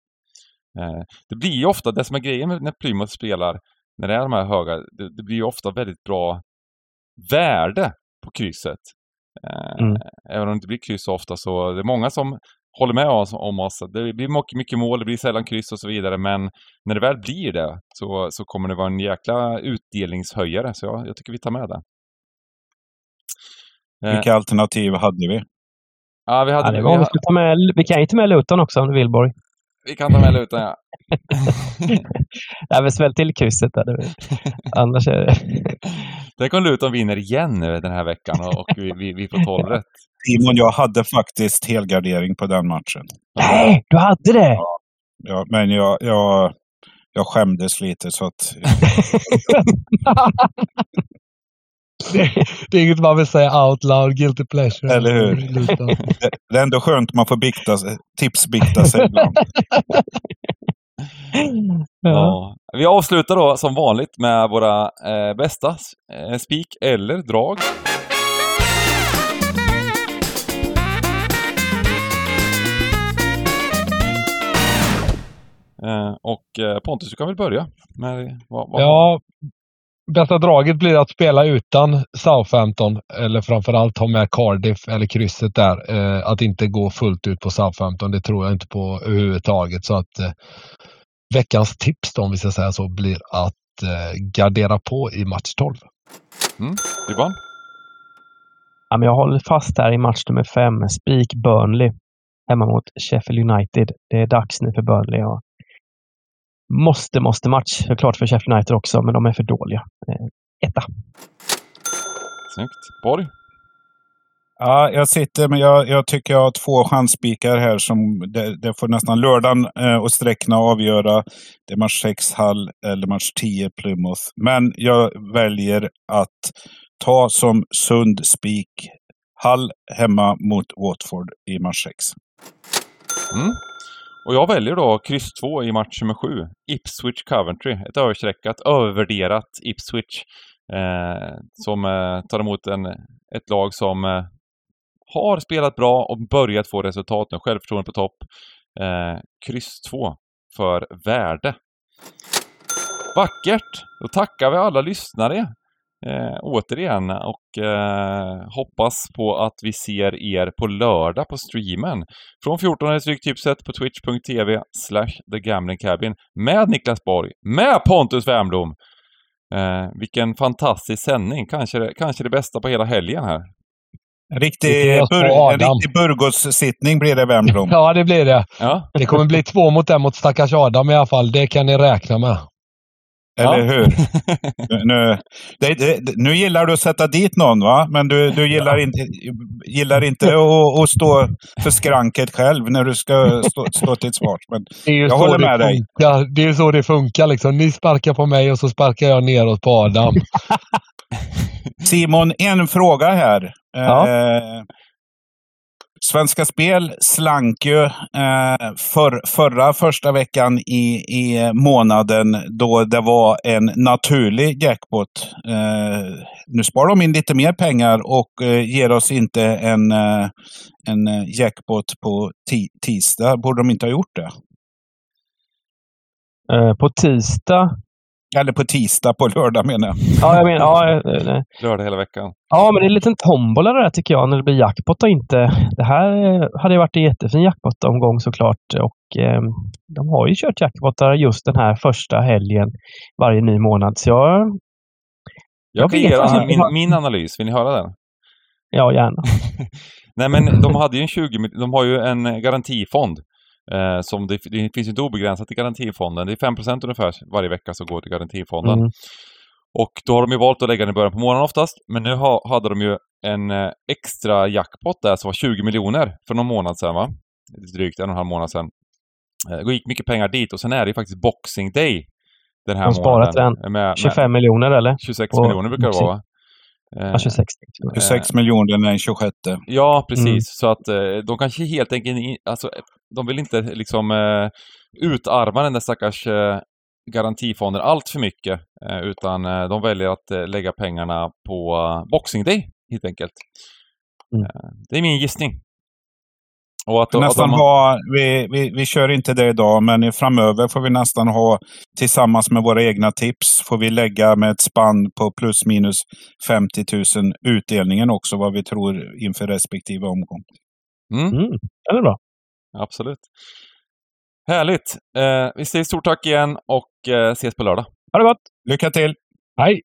Eh, det blir ju ofta, det som är grejen med när Plymouth spelar, när det är de här höga, det, det blir ju ofta väldigt bra värde på krysset. Eh, Mm. Även om det inte blir kryss så ofta så det är många som håller med oss om oss. Det blir mycket, mycket mål, det blir sällan kryss och så vidare. Men när det väl blir det så, så kommer det vara en jäkla utdelningshöjare. Så jag, jag tycker vi tar med det. Eh, Vilka alternativ hade vi? ja, vi, hade, Ja, det vi, var, vi, skulle ta med, vi kan ju ta med Luton också om du vill Borg. Vi kan ta med Luton, ja. Nej, men sväll till krysset där. Det- Annars är det... Tänk om Luton vinner igen nu den här veckan och, och vi, vi, vi får 12 rätt. Simon, jag hade faktiskt helgardering på den matchen. Nej, du hade det! Ja, men jag, jag, jag skämdes lite så att... Det, det är inget man vill säga out loud, guilty pleasure. Eller hur? Det, det är ändå skönt man får bikta, tipsbikta sig ibland. ja. Ja. Vi avslutar då som vanligt med våra eh, bästa eh, spik eller drag. Eh, och eh, Pontus, du kan väl börja? Med, vad, vad, Ja, bästa draget blir att spela utan Southampton eller framförallt ha med Cardiff eller krysset där. Eh, att inte gå fullt ut på Southampton, det tror jag inte på överhuvudtaget. Så att eh, veckans tips då, om vi ska säga så, blir att eh, gardera på i match 12. Johan? Ja, men jag håller fast här i match nummer fem. Spik Burnley hemma mot Sheffield United. Det är dags nu för Burnley. Och måste, måste match. Såklart för Sheffield United också, men de är för dåliga. Eh, etta. Snyggt. Borg? Ja, jag sitter, men jag, jag tycker jag har två chansspikar här som det, det får nästan lördagen eh, och sträckna avgöra. Det är match 6 Hall eller match 10 Plymouth. Men jag väljer att ta som sund spik Hall hemma mot Watford i match 6. Mm. Och jag väljer då kryss 2 i match nummer 7. Ipswich Coventry. Ett överstreckat, övervärderat Ipswich. Eh, som eh, tar emot en, ett lag som eh, har spelat bra och börjat få resultat nu. Självförtroende på topp. Eh, kryss 2 för värde. Vackert! Då tackar vi alla lyssnare eh, återigen och eh, hoppas på att vi ser er på lördag på streamen. Från 14 är Stryktipset på twitch.tv slash thegamblingcabin med Niklas Borg, med Pontus Wernbloom. Eh, vilken fantastisk sändning, kanske, det- kanske det bästa på hela helgen här. En riktig, bur, en riktig Burgos-sittning blir det, Wernbloom. Ja, det blir det. Ja, Det kommer bli två mot en mot stackars Adam i alla fall. Det kan ni räkna med. Eller Ja. hur? nu, det, det, nu gillar du att sätta dit någon, va? Men du, du gillar inte, gillar inte att, att stå för skranket själv när du ska stå, stå till svars. Men Det är ju Jag så håller det med dig. funkar. Det är så det funkar liksom. Ni sparkar på mig och så sparkar jag neråt på Adam. Simon, en fråga här. Ja. Eh, Svenska Spel slank ju eh, för, förra första veckan i, i månaden då det var en naturlig jackpot. Eh, nu sparar de in lite mer pengar och eh, ger oss inte en, eh, en jackpot på ti tisdag. Borde de inte ha gjort det? Eh, på tisdag. Eller på tisdag, på lördag menar jag. Ja, jag menar, ja, eh, lördag hela veckan. ja, men det är en liten tombola det där tycker jag, när det blir jackpot och inte. Det här hade ju varit en jättefin jackpot-omgång såklart. Och eh, de har ju kört jackpotar just den här första helgen varje ny månad. Så jag, Jag, Jag kan vet ge er ana- min, min analys, vill ni höra den? ja gärna. Nej men de hade ju en 20 mil- de har ju en garantifond. Eh, som det, det finns ju inte obegränsat i garantifonden. Det är 5% ungefär varje vecka som går till garantifonden. Mm. Och då har de ju valt att lägga den i början på morgonen oftast. Men nu ha, hade de ju en eh, extra jackpot där som var 20 miljoner för någon månad sedan va? Drygt en och en halv månad sedan. Eh, Det gick mycket pengar dit och sen är det ju faktiskt Boxing Day den här De sparat månaden. Med, med 25 miljoner eller? 26 på miljoner brukar det vara va? Eh, Ja, 26. 26 miljoner den 26. Ja, precis. Mm. Så att eh, de kanske helt enkelt, alltså, de vill inte liksom eh, utarma den där stackars eh, garantifonden allt för mycket. Eh, utan de väljer att lägga pengarna på Boxing Day, helt enkelt. Mm. Det är min gissning. Och att, att nästan de, ha, vi, vi, vi kör inte det idag, men framöver får vi nästan ha tillsammans med våra egna tips får vi lägga med ett spann på plus minus 50 000 utdelningen också, vad vi tror inför respektive omgång. mm, Mm, det är bra. Absolut. Härligt! Eh, vi säger stort tack igen och eh, ses på lördag. Ha det gott! Lycka till! Hej!